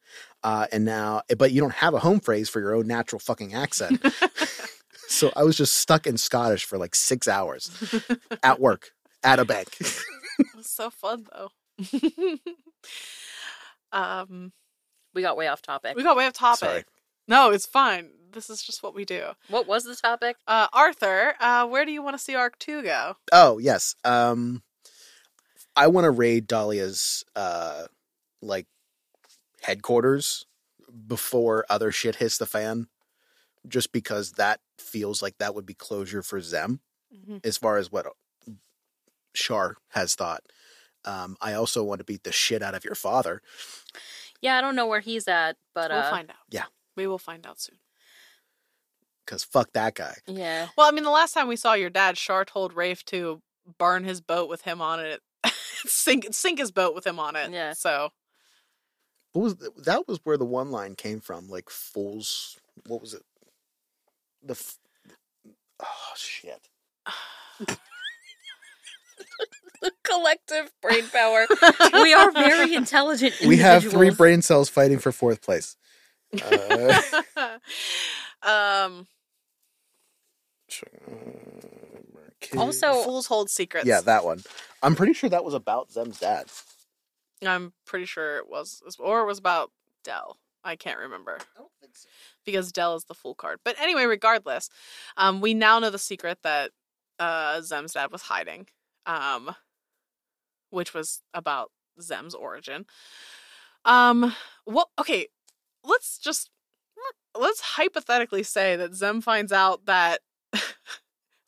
uh, and now but you don't have a home phrase for your own natural fucking accent. so I was just stuck in Scottish for like six hours at work at a bank. It was so fun though. um, we got way off topic. we got way off topic. Sorry. No, it's fine. This is just what we do. What was the topic? Uh, Arthur, uh, where do you want to see Arc Two go? Oh yes. Um I want to raid Dahlia's uh like headquarters before other shit hits the fan. Just because that feels like that would be closure for Zem as far as what Shar has thought. Um, I also want to beat the shit out of your father. Yeah, I don't know where he's at, but we'll uh, find out. yeah. we will find out soon. Cause fuck that guy. yeah, Well, I mean, the last time we saw your dad, Shar told Rafe to burn his boat with him on it, sink sink his boat with him on it. Yeah. So What was th- that? Was where the one line came from? Like fools. What was it? The. F- oh shit. collective brain power. we are very intelligent. We have three brain cells fighting for fourth place. Uh, um, Also- fools hold secrets. yeah, that one. I'm pretty sure that was about Zem's dad. I'm pretty sure it was, or it was about Dell. I can't remember I don't think so. because Dell is the fool card. But anyway, regardless, um, we now know the secret that uh, Zem's dad was hiding, um, which was about Zem's origin. Um, well, okay, let's just let's hypothetically say that Zem finds out that.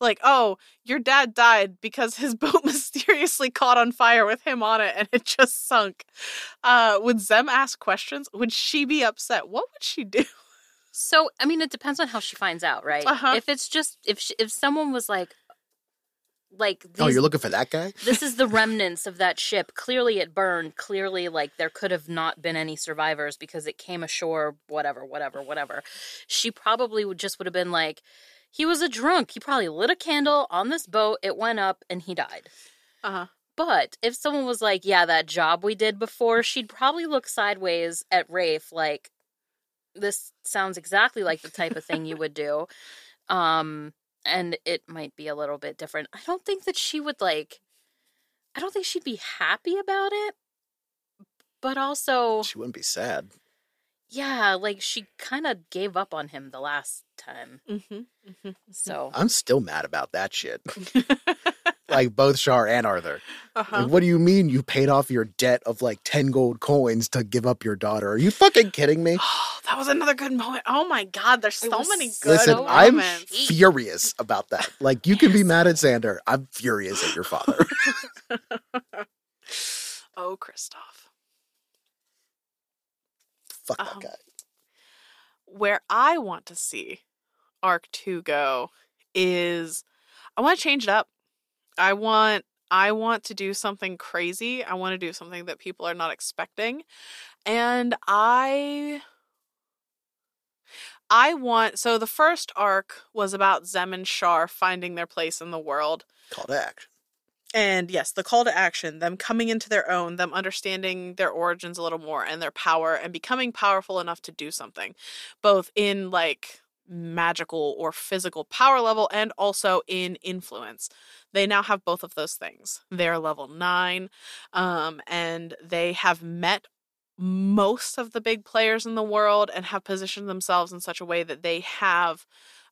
Like, oh, your dad died because his boat mysteriously caught on fire with him on it and it just sunk. Uh, would Zem ask questions? Would she be upset? What would she do? So, I mean, it depends on how she finds out, right? Uh-huh. If it's just if she, if someone was like, like these, Oh, you're looking for that guy? this is the remnants of that ship. Clearly, it burned. Clearly, like there could have not been any survivors because it came ashore. Whatever, whatever, whatever. She probably would just would have been like, he was a drunk. He probably lit a candle on this boat. It went up and he died. Uh huh. But if someone was like, yeah, that job we did before, she'd probably look sideways at Rafe like, this sounds exactly like the type of thing you would do. Um, and it might be a little bit different. I don't think that she would like, I don't think she'd be happy about it. But also, She wouldn't be sad. yeah, like she kind of gave up on him the last time. Mm-hmm. mm-hmm. So, I'm still mad about that shit. like both Shar and Arthur. uh-huh. Like, what do you mean you paid off your debt of like 10 gold coins to give up your daughter? Are you fucking kidding me? Oh, that was another good moment. Oh my god, there's so was many so good Listen, so I'm furious about that. Like, you can be mad at Xander. I'm furious at your father. oh, Kristoff. Fuck that Um, guy. Where I want to see Arc 2 go is I want to change it up. I want I want to do something crazy. I want to do something that people are not expecting. And I I want so the first arc was about Zem and Shar finding their place in the world. Call to action. And yes, the call to action, them coming into their own, them understanding their origins a little more and their power and becoming powerful enough to do something, both in like magical or physical power level and also in influence. They now have both of those things. They're level nine, um, and they have met most of the big players in the world and have positioned themselves in such a way that they have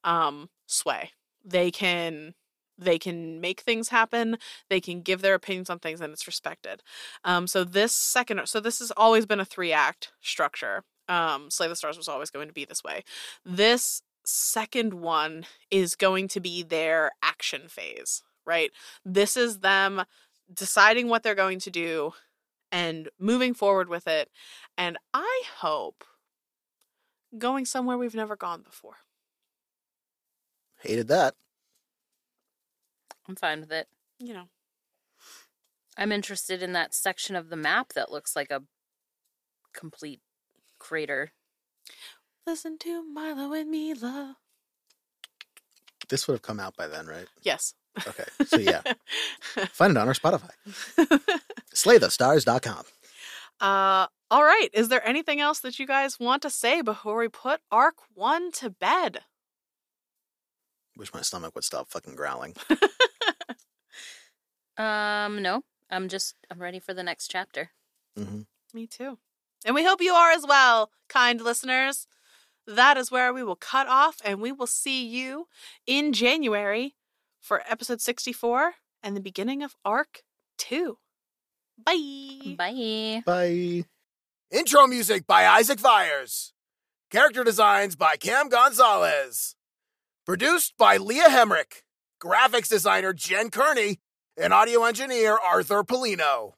um, sway. They can they can make things happen they can give their opinions on things and it's respected um, so this second so this has always been a three act structure um, slay the stars was always going to be this way this second one is going to be their action phase right this is them deciding what they're going to do and moving forward with it and i hope going somewhere we've never gone before Hated that. I'm fine with it. you know I'm interested in that section of the map that looks like a complete crater. listen to milo and mila This would have come out by then, right? yes Okay. So yeah, find it on our Spotify. SlayTheStars.com. Uh, all right. Is there anything else that you guys want to say before we put Arc 1 to bed? Wish my stomach would stop fucking growling. Um, no. I'm just I'm ready for the next chapter. hmm Me too. And we hope you are as well, kind listeners. That is where we will cut off, and we will see you in January for episode 64 and the beginning of Arc 2. Bye. Bye. Bye. Intro music by Isaac Vyers. Character designs by Cam Gonzalez. Produced by Leah Hemrick. Graphics designer Jenn Kearney. And audio engineer Arthur Polino.